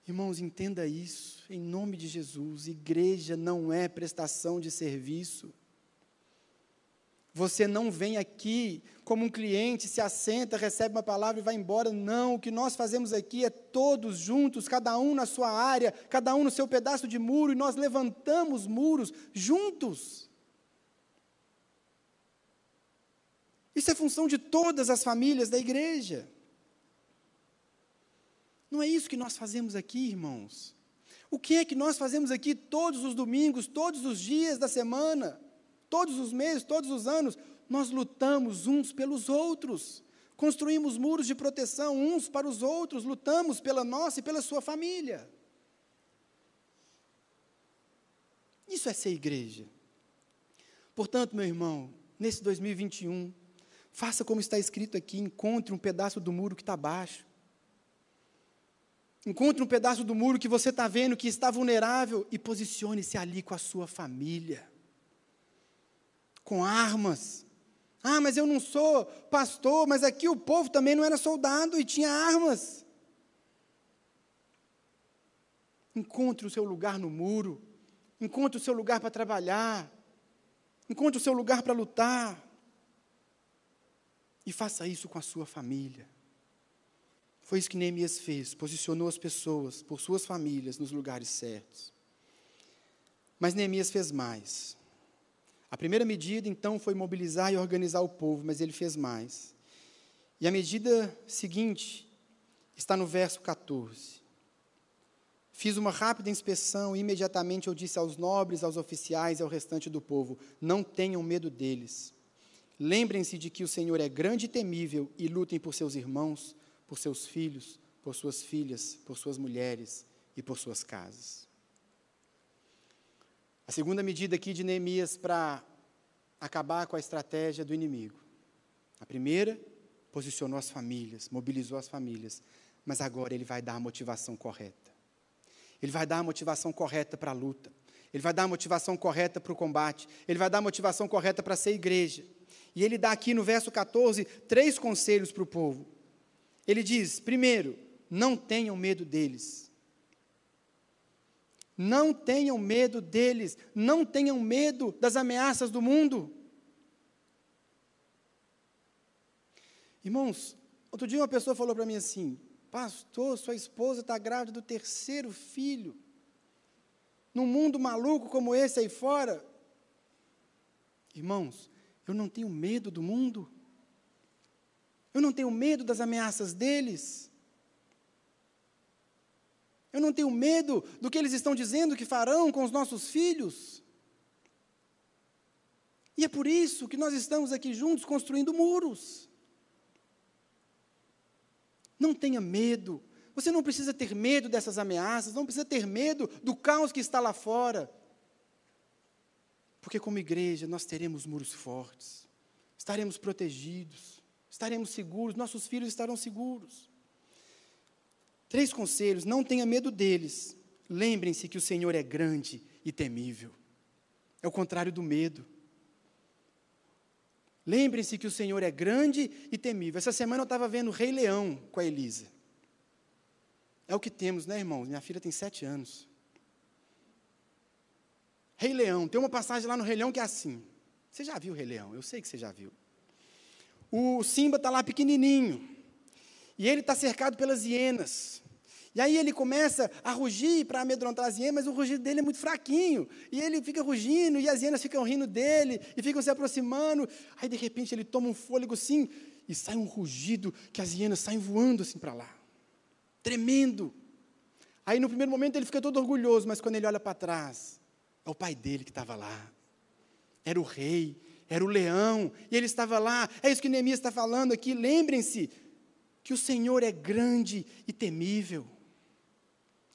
Irmãos, entenda isso, em nome de Jesus. Igreja não é prestação de serviço. Você não vem aqui como um cliente, se assenta, recebe uma palavra e vai embora. Não, o que nós fazemos aqui é todos juntos, cada um na sua área, cada um no seu pedaço de muro, e nós levantamos muros juntos. Isso é função de todas as famílias da igreja. Não é isso que nós fazemos aqui, irmãos. O que é que nós fazemos aqui todos os domingos, todos os dias da semana? Todos os meses, todos os anos, nós lutamos uns pelos outros. Construímos muros de proteção uns para os outros, lutamos pela nossa e pela sua família. Isso é ser igreja. Portanto, meu irmão, nesse 2021, faça como está escrito aqui: encontre um pedaço do muro que está baixo. Encontre um pedaço do muro que você está vendo que está vulnerável e posicione-se ali com a sua família com armas. Ah, mas eu não sou pastor, mas aqui o povo também não era soldado e tinha armas. Encontre o seu lugar no muro, encontre o seu lugar para trabalhar, encontre o seu lugar para lutar. E faça isso com a sua família. Foi isso que Neemias fez, posicionou as pessoas por suas famílias nos lugares certos. Mas Neemias fez mais. A primeira medida, então, foi mobilizar e organizar o povo, mas ele fez mais. E a medida seguinte está no verso 14. Fiz uma rápida inspeção e imediatamente eu disse aos nobres, aos oficiais e ao restante do povo: não tenham medo deles. Lembrem-se de que o Senhor é grande e temível e lutem por seus irmãos, por seus filhos, por suas filhas, por suas mulheres e por suas casas. A segunda medida aqui de Neemias para acabar com a estratégia do inimigo. A primeira, posicionou as famílias, mobilizou as famílias, mas agora ele vai dar a motivação correta. Ele vai dar a motivação correta para a luta. Ele vai dar a motivação correta para o combate. Ele vai dar a motivação correta para ser igreja. E ele dá aqui no verso 14 três conselhos para o povo. Ele diz: primeiro, não tenham medo deles. Não tenham medo deles, não tenham medo das ameaças do mundo. Irmãos, outro dia uma pessoa falou para mim assim: Pastor, sua esposa está grávida do terceiro filho. Num mundo maluco como esse aí fora. Irmãos, eu não tenho medo do mundo. Eu não tenho medo das ameaças deles. Eu não tenho medo do que eles estão dizendo que farão com os nossos filhos. E é por isso que nós estamos aqui juntos construindo muros. Não tenha medo. Você não precisa ter medo dessas ameaças, não precisa ter medo do caos que está lá fora. Porque, como igreja, nós teremos muros fortes, estaremos protegidos, estaremos seguros, nossos filhos estarão seguros. Três conselhos: não tenha medo deles. Lembrem-se que o Senhor é grande e temível. É o contrário do medo. Lembrem-se que o Senhor é grande e temível. Essa semana eu estava vendo o Rei Leão com a Elisa. É o que temos, né, irmãos? Minha filha tem sete anos. Rei Leão, tem uma passagem lá no Rei Leão que é assim. Você já viu o Rei Leão? Eu sei que você já viu. O Simba está lá pequenininho. E ele está cercado pelas hienas. E aí ele começa a rugir para amedrontar as hienas, mas o rugido dele é muito fraquinho. E ele fica rugindo, e as hienas ficam rindo dele, e ficam se aproximando. Aí, de repente, ele toma um fôlego assim, e sai um rugido que as hienas saem voando assim para lá. Tremendo. Aí, no primeiro momento, ele fica todo orgulhoso, mas quando ele olha para trás, é o pai dele que estava lá. Era o rei, era o leão, e ele estava lá. É isso que Neemias está falando aqui. Lembrem-se que o Senhor é grande e temível.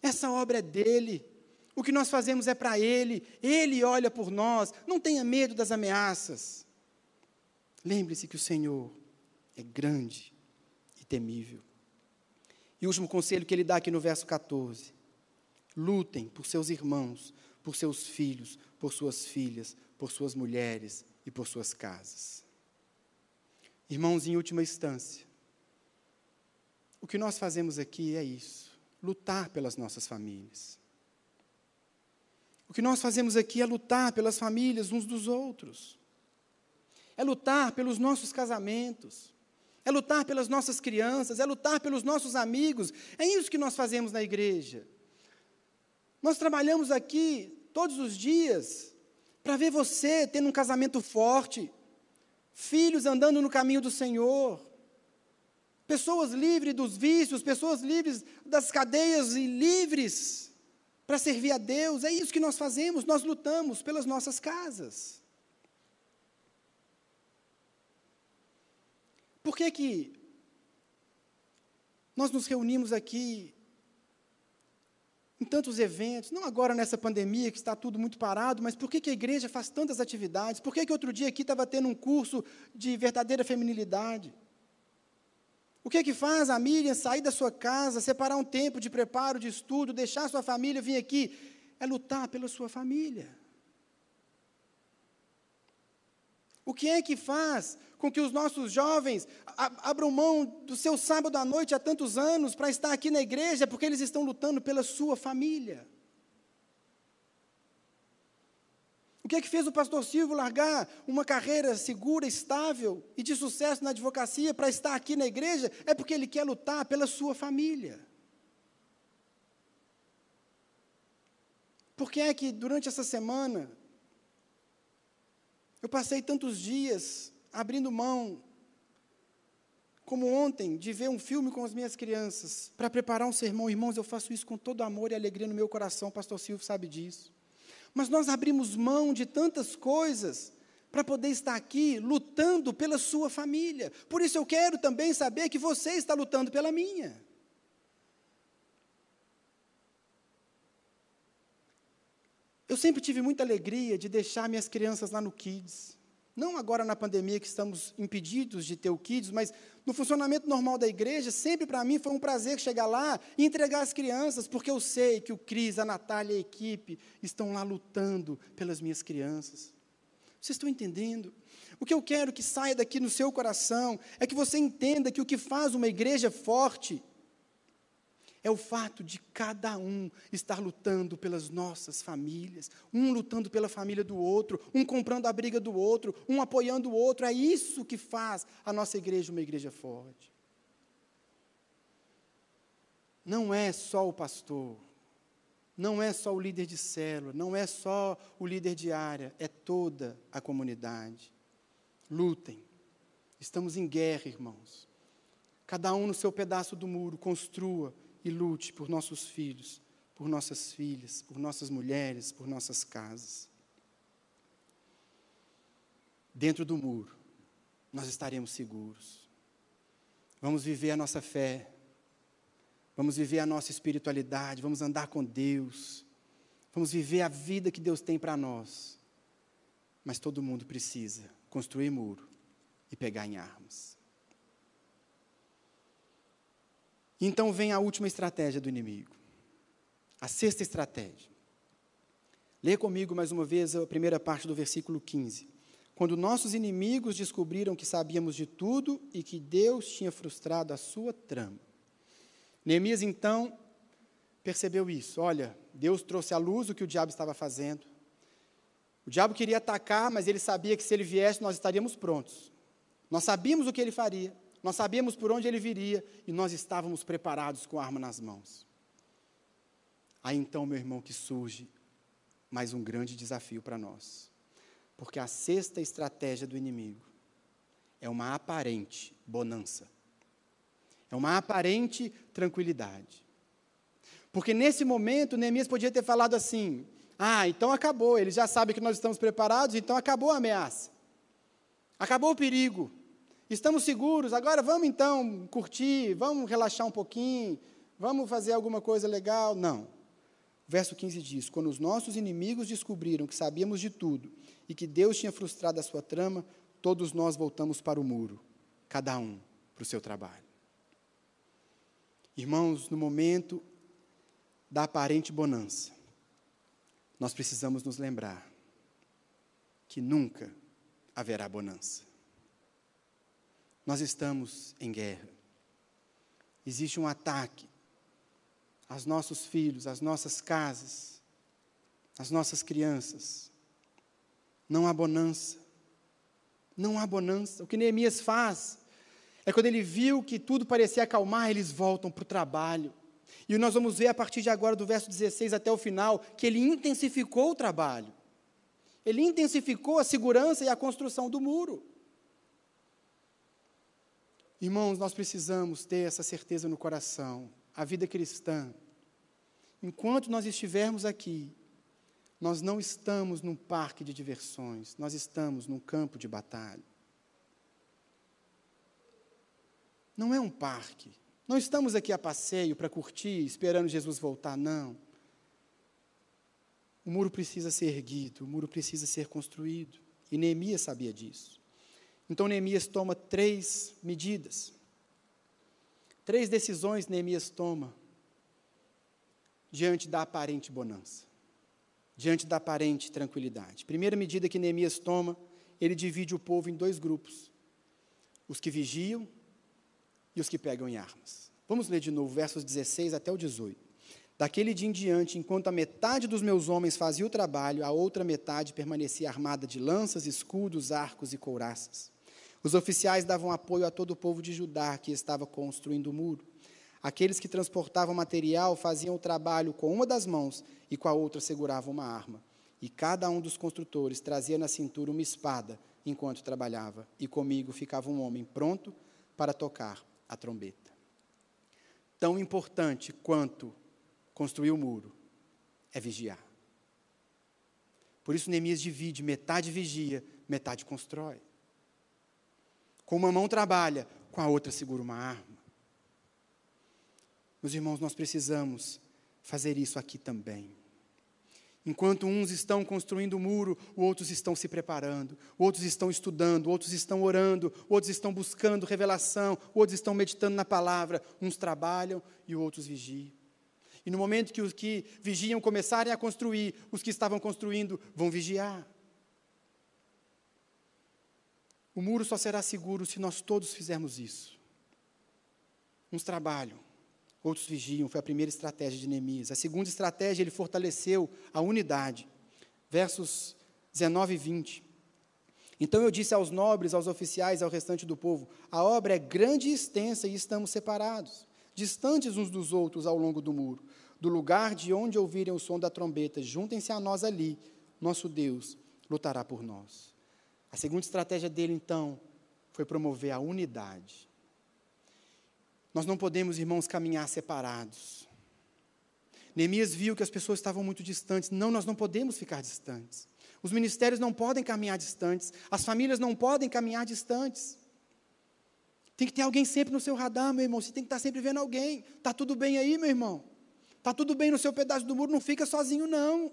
Essa obra é dele. O que nós fazemos é para ele. Ele olha por nós. Não tenha medo das ameaças. Lembre-se que o Senhor é grande e temível. E o último conselho que ele dá aqui no verso 14: lutem por seus irmãos, por seus filhos, por suas filhas, por suas mulheres e por suas casas. Irmãos, em última instância, o que nós fazemos aqui é isso lutar pelas nossas famílias. O que nós fazemos aqui é lutar pelas famílias uns dos outros. É lutar pelos nossos casamentos. É lutar pelas nossas crianças, é lutar pelos nossos amigos. É isso que nós fazemos na igreja. Nós trabalhamos aqui todos os dias para ver você tendo um casamento forte, filhos andando no caminho do Senhor, pessoas livres dos vícios, pessoas livres das cadeias e livres para servir a Deus. É isso que nós fazemos, nós lutamos pelas nossas casas. Por que que nós nos reunimos aqui em tantos eventos, não agora nessa pandemia que está tudo muito parado, mas por que, que a igreja faz tantas atividades? Por que, que outro dia aqui estava tendo um curso de verdadeira feminilidade? O que que faz a Miriam sair da sua casa, separar um tempo de preparo, de estudo, deixar sua família vir aqui? É lutar pela sua família. O que é que faz com que os nossos jovens abram mão do seu sábado à noite há tantos anos para estar aqui na igreja? Porque eles estão lutando pela sua família. O que é que fez o pastor Silvio largar uma carreira segura, estável e de sucesso na advocacia para estar aqui na igreja? É porque ele quer lutar pela sua família. Por que é que durante essa semana eu passei tantos dias abrindo mão, como ontem, de ver um filme com as minhas crianças, para preparar um sermão? Irmãos, eu faço isso com todo amor e alegria no meu coração, o pastor Silvio sabe disso. Mas nós abrimos mão de tantas coisas para poder estar aqui lutando pela sua família. Por isso eu quero também saber que você está lutando pela minha. Eu sempre tive muita alegria de deixar minhas crianças lá no Kids. Não agora na pandemia que estamos impedidos de ter o Kids, mas no funcionamento normal da igreja, sempre para mim foi um prazer chegar lá e entregar as crianças, porque eu sei que o Cris, a Natália e a equipe estão lá lutando pelas minhas crianças. Vocês estão entendendo? O que eu quero que saia daqui no seu coração é que você entenda que o que faz uma igreja forte é o fato de cada um estar lutando pelas nossas famílias, um lutando pela família do outro, um comprando a briga do outro, um apoiando o outro. É isso que faz a nossa igreja uma igreja forte. Não é só o pastor, não é só o líder de célula, não é só o líder de área, é toda a comunidade. Lutem. Estamos em guerra, irmãos. Cada um no seu pedaço do muro, construa e lute por nossos filhos, por nossas filhas, por nossas mulheres, por nossas casas. Dentro do muro, nós estaremos seguros. Vamos viver a nossa fé, vamos viver a nossa espiritualidade, vamos andar com Deus, vamos viver a vida que Deus tem para nós. Mas todo mundo precisa construir muro e pegar em armas. Então vem a última estratégia do inimigo. A sexta estratégia. Lê comigo mais uma vez a primeira parte do versículo 15. Quando nossos inimigos descobriram que sabíamos de tudo e que Deus tinha frustrado a sua trama. Neemias então percebeu isso. Olha, Deus trouxe à luz o que o diabo estava fazendo. O diabo queria atacar, mas ele sabia que se ele viesse, nós estaríamos prontos. Nós sabíamos o que ele faria, nós sabíamos por onde ele viria e nós estávamos preparados com a arma nas mãos. Aí então, meu irmão, que surge mais um grande desafio para nós. Porque a sexta estratégia do inimigo é uma aparente bonança. É uma aparente tranquilidade. Porque nesse momento, Neemias podia ter falado assim: ah, então acabou, ele já sabe que nós estamos preparados, então acabou a ameaça. Acabou o perigo. Estamos seguros, agora vamos então curtir, vamos relaxar um pouquinho, vamos fazer alguma coisa legal. Não. Verso 15 diz: Quando os nossos inimigos descobriram que sabíamos de tudo e que Deus tinha frustrado a sua trama, todos nós voltamos para o muro, cada um para o seu trabalho. Irmãos, no momento da aparente bonança, nós precisamos nos lembrar que nunca haverá bonança. Nós estamos em guerra. Existe um ataque aos nossos filhos, às nossas casas, às nossas crianças. Não há bonança. Não há bonança. O que Neemias faz é quando ele viu que tudo parecia acalmar, eles voltam para o trabalho. E nós vamos ver a partir de agora, do verso 16 até o final, que ele intensificou o trabalho. Ele intensificou a segurança e a construção do muro. Irmãos, nós precisamos ter essa certeza no coração. A vida cristã, enquanto nós estivermos aqui, nós não estamos num parque de diversões, nós estamos num campo de batalha. Não é um parque. Não estamos aqui a passeio para curtir, esperando Jesus voltar, não. O muro precisa ser erguido, o muro precisa ser construído. E Neemias sabia disso. Então Neemias toma três medidas. Três decisões Neemias toma diante da aparente bonança, diante da aparente tranquilidade. Primeira medida que Neemias toma, ele divide o povo em dois grupos: os que vigiam e os que pegam em armas. Vamos ler de novo, versos 16 até o 18. Daquele dia em diante, enquanto a metade dos meus homens fazia o trabalho, a outra metade permanecia armada de lanças, escudos, arcos e couraças. Os oficiais davam apoio a todo o povo de Judá que estava construindo o muro. Aqueles que transportavam material faziam o trabalho com uma das mãos e com a outra seguravam uma arma. E cada um dos construtores trazia na cintura uma espada enquanto trabalhava, e comigo ficava um homem pronto para tocar a trombeta. Tão importante quanto construir o muro é vigiar. Por isso Neemias divide, metade vigia, metade constrói. Com uma mão trabalha, com a outra segura uma arma. Meus irmãos, nós precisamos fazer isso aqui também. Enquanto uns estão construindo o muro, outros estão se preparando, outros estão estudando, outros estão orando, outros estão buscando revelação, outros estão meditando na palavra. Uns trabalham e outros vigiam. E no momento que os que vigiam começarem a construir, os que estavam construindo vão vigiar. O muro só será seguro se nós todos fizermos isso. Uns trabalham, outros vigiam, foi a primeira estratégia de Neemias. A segunda estratégia, ele fortaleceu a unidade. Versos 19 e 20. Então eu disse aos nobres, aos oficiais, ao restante do povo: a obra é grande e extensa e estamos separados, distantes uns dos outros ao longo do muro. Do lugar de onde ouvirem o som da trombeta, juntem-se a nós ali, nosso Deus lutará por nós. A segunda estratégia dele, então, foi promover a unidade. Nós não podemos, irmãos, caminhar separados. Neemias viu que as pessoas estavam muito distantes. Não, nós não podemos ficar distantes. Os ministérios não podem caminhar distantes. As famílias não podem caminhar distantes. Tem que ter alguém sempre no seu radar, meu irmão. Você tem que estar sempre vendo alguém. Está tudo bem aí, meu irmão? Está tudo bem no seu pedaço do muro? Não fica sozinho, não.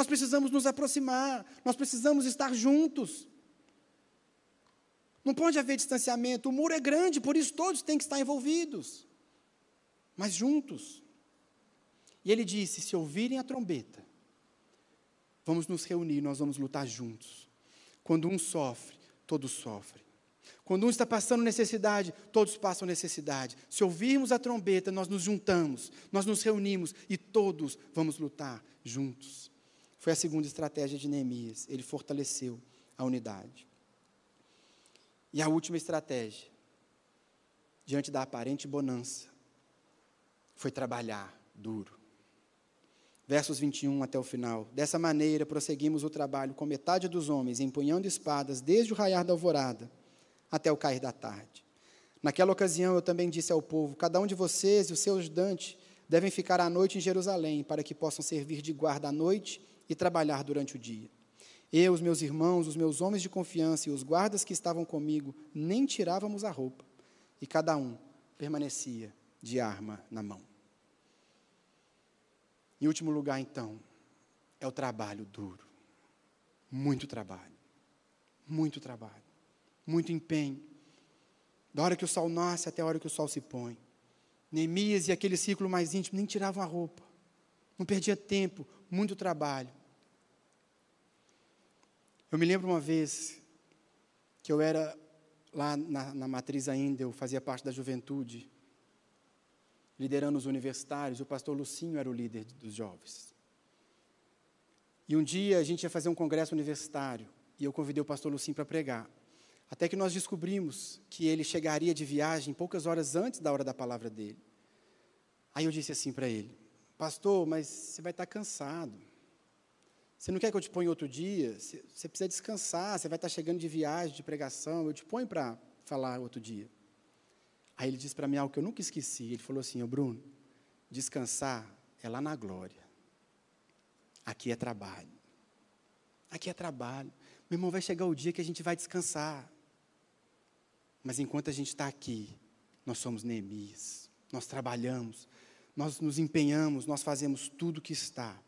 Nós precisamos nos aproximar, nós precisamos estar juntos. Não pode haver distanciamento. O muro é grande, por isso todos têm que estar envolvidos. mas juntos. E ele disse: se ouvirem a trombeta, vamos nos reunir, nós vamos lutar juntos. Quando um sofre, todos sofrem. Quando um está passando necessidade, todos passam necessidade. Se ouvirmos a trombeta, nós nos juntamos, nós nos reunimos e todos vamos lutar juntos. Foi a segunda estratégia de Neemias. Ele fortaleceu a unidade. E a última estratégia, diante da aparente bonança, foi trabalhar duro. Versos 21 até o final. Dessa maneira, prosseguimos o trabalho com metade dos homens empunhando espadas desde o raiar da alvorada até o cair da tarde. Naquela ocasião, eu também disse ao povo: Cada um de vocês e o seu ajudante devem ficar à noite em Jerusalém, para que possam servir de guarda à noite e trabalhar durante o dia. Eu, os meus irmãos, os meus homens de confiança e os guardas que estavam comigo, nem tirávamos a roupa, e cada um permanecia de arma na mão. Em último lugar, então, é o trabalho duro. Muito trabalho. Muito trabalho. Muito empenho. Da hora que o sol nasce até a hora que o sol se põe. Neemias e aquele ciclo mais íntimo nem tiravam a roupa. Não perdia tempo, muito trabalho. Eu me lembro uma vez que eu era lá na, na matriz ainda, eu fazia parte da juventude, liderando os universitários, o pastor Lucinho era o líder dos jovens. E um dia a gente ia fazer um congresso universitário, e eu convidei o pastor Lucinho para pregar. Até que nós descobrimos que ele chegaria de viagem poucas horas antes da hora da palavra dele. Aí eu disse assim para ele: Pastor, mas você vai estar cansado. Você não quer que eu te ponha outro dia? Você precisa descansar, você vai estar chegando de viagem, de pregação, eu te ponho para falar outro dia. Aí ele disse para mim algo que eu nunca esqueci. Ele falou assim: Ô Bruno, descansar é lá na glória. Aqui é trabalho. Aqui é trabalho. Meu irmão, vai chegar o dia que a gente vai descansar. Mas enquanto a gente está aqui, nós somos Neemias. Nós trabalhamos, nós nos empenhamos, nós fazemos tudo o que está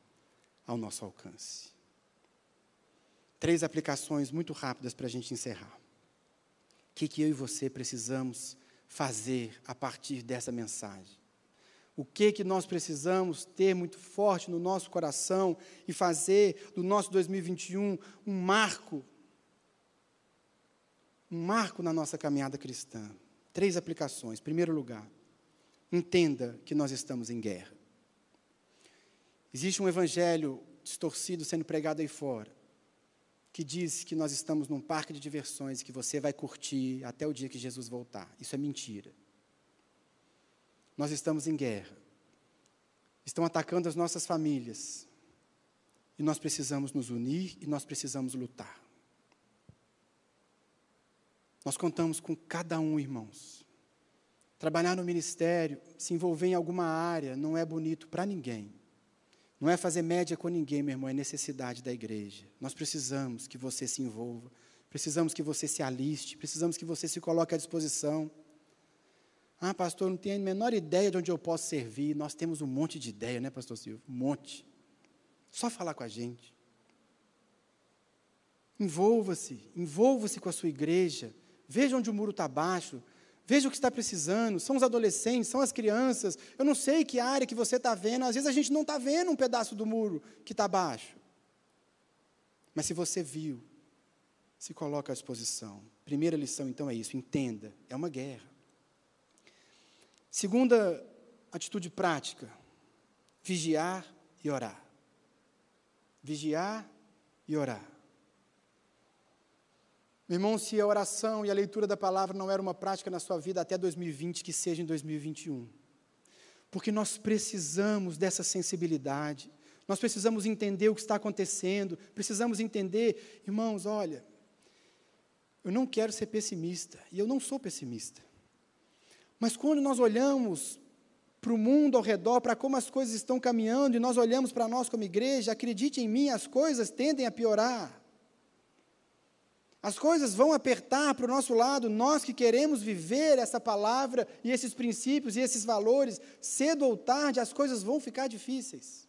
ao nosso alcance. Três aplicações muito rápidas para a gente encerrar. O que, que eu e você precisamos fazer a partir dessa mensagem? O que que nós precisamos ter muito forte no nosso coração e fazer do nosso 2021 um marco, um marco na nossa caminhada cristã? Três aplicações. Primeiro lugar, entenda que nós estamos em guerra. Existe um evangelho distorcido sendo pregado aí fora, que diz que nós estamos num parque de diversões que você vai curtir até o dia que Jesus voltar. Isso é mentira. Nós estamos em guerra. Estão atacando as nossas famílias. E nós precisamos nos unir e nós precisamos lutar. Nós contamos com cada um, irmãos. Trabalhar no ministério, se envolver em alguma área, não é bonito para ninguém. Não é fazer média com ninguém, meu irmão, é necessidade da igreja. Nós precisamos que você se envolva, precisamos que você se aliste, precisamos que você se coloque à disposição. Ah, pastor, não tenho a menor ideia de onde eu posso servir. Nós temos um monte de ideia, né, pastor Silvio? Um monte. Só falar com a gente. Envolva-se, envolva-se com a sua igreja. Veja onde o muro está baixo. Veja o que está precisando. São os adolescentes, são as crianças. Eu não sei que área que você está vendo. Às vezes a gente não está vendo um pedaço do muro que está baixo. Mas se você viu, se coloca à disposição. Primeira lição, então, é isso: entenda, é uma guerra. Segunda atitude prática: vigiar e orar. Vigiar e orar. Meu irmão, se a oração e a leitura da palavra não era uma prática na sua vida até 2020, que seja em 2021. Porque nós precisamos dessa sensibilidade, nós precisamos entender o que está acontecendo, precisamos entender, irmãos, olha, eu não quero ser pessimista, e eu não sou pessimista. Mas quando nós olhamos para o mundo ao redor, para como as coisas estão caminhando, e nós olhamos para nós como igreja, acredite em mim, as coisas tendem a piorar. As coisas vão apertar para o nosso lado, nós que queremos viver essa palavra e esses princípios e esses valores, cedo ou tarde as coisas vão ficar difíceis.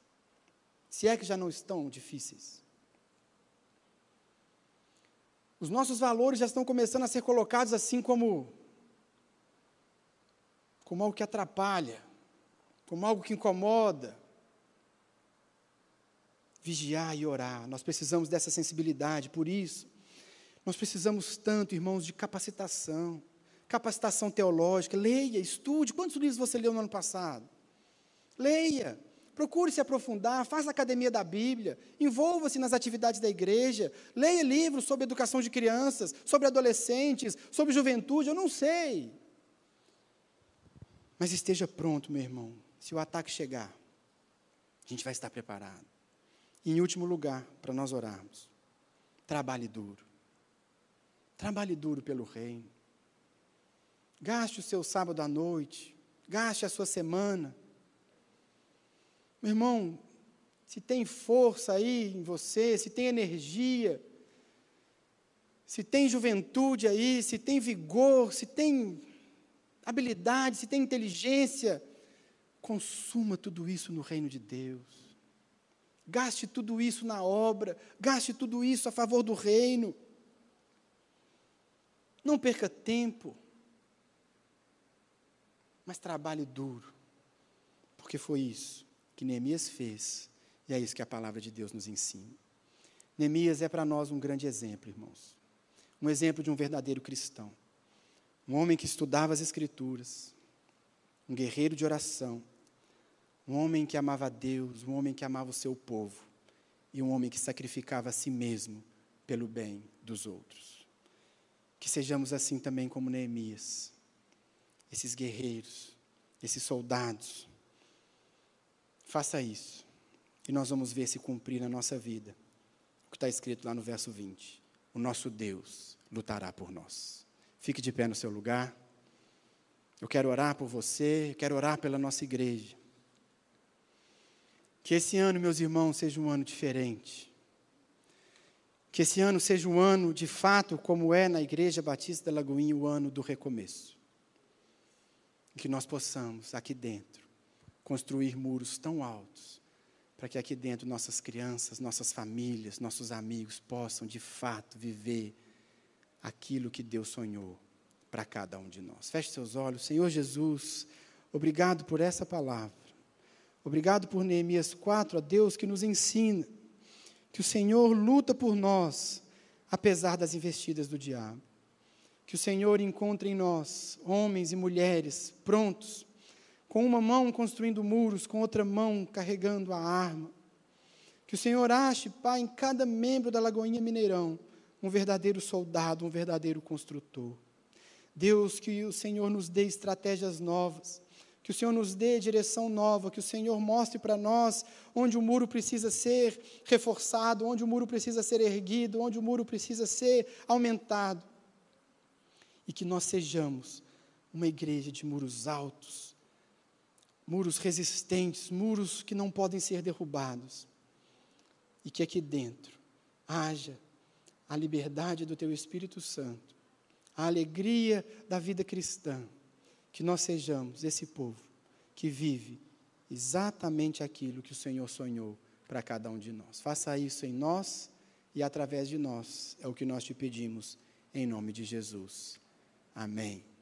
Se é que já não estão difíceis. Os nossos valores já estão começando a ser colocados assim como como algo que atrapalha, como algo que incomoda. Vigiar e orar, nós precisamos dessa sensibilidade, por isso, nós precisamos tanto, irmãos, de capacitação, capacitação teológica. Leia, estude. Quantos livros você leu no ano passado? Leia. Procure se aprofundar, faça a academia da Bíblia, envolva-se nas atividades da igreja, leia livros sobre educação de crianças, sobre adolescentes, sobre juventude, eu não sei. Mas esteja pronto, meu irmão. Se o ataque chegar, a gente vai estar preparado. E em último lugar, para nós orarmos, trabalhe duro. Trabalhe duro pelo reino. Gaste o seu sábado à noite, gaste a sua semana meu irmão, se tem força aí em você, se tem energia, se tem juventude aí, se tem vigor, se tem habilidade, se tem inteligência, consuma tudo isso no reino de Deus. Gaste tudo isso na obra, gaste tudo isso a favor do reino. Não perca tempo, mas trabalhe duro, porque foi isso que Neemias fez, e é isso que a palavra de Deus nos ensina. Neemias é para nós um grande exemplo, irmãos. Um exemplo de um verdadeiro cristão. Um homem que estudava as Escrituras, um guerreiro de oração, um homem que amava Deus, um homem que amava o seu povo, e um homem que sacrificava a si mesmo pelo bem dos outros. Que sejamos assim também como Neemias, esses guerreiros, esses soldados, Faça isso. E nós vamos ver se cumprir na nossa vida. O que está escrito lá no verso 20. O nosso Deus lutará por nós. Fique de pé no seu lugar. Eu quero orar por você, eu quero orar pela nossa igreja. Que esse ano, meus irmãos, seja um ano diferente. Que esse ano seja um ano, de fato, como é na Igreja Batista da Lagoinha, o ano do recomeço. Que nós possamos, aqui dentro, construir muros tão altos para que aqui dentro nossas crianças, nossas famílias, nossos amigos possam de fato viver aquilo que Deus sonhou para cada um de nós. Feche seus olhos, Senhor Jesus, obrigado por essa palavra. Obrigado por Neemias 4, a Deus que nos ensina que o Senhor luta por nós, apesar das investidas do diabo. Que o Senhor encontre em nós homens e mulheres prontos com uma mão construindo muros, com outra mão carregando a arma. Que o Senhor ache, Pai, em cada membro da Lagoinha Mineirão, um verdadeiro soldado, um verdadeiro construtor. Deus, que o Senhor nos dê estratégias novas, que o Senhor nos dê direção nova, que o Senhor mostre para nós onde o muro precisa ser reforçado, onde o muro precisa ser erguido, onde o muro precisa ser aumentado. E que nós sejamos uma igreja de muros altos, muros resistentes, muros que não podem ser derrubados. E que aqui dentro haja a liberdade do Teu Espírito Santo, a alegria da vida cristã, que nós sejamos esse povo que vive exatamente aquilo que o Senhor sonhou para cada um de nós. Faça isso em nós e através de nós, é o que nós te pedimos, em nome de Jesus. Amém.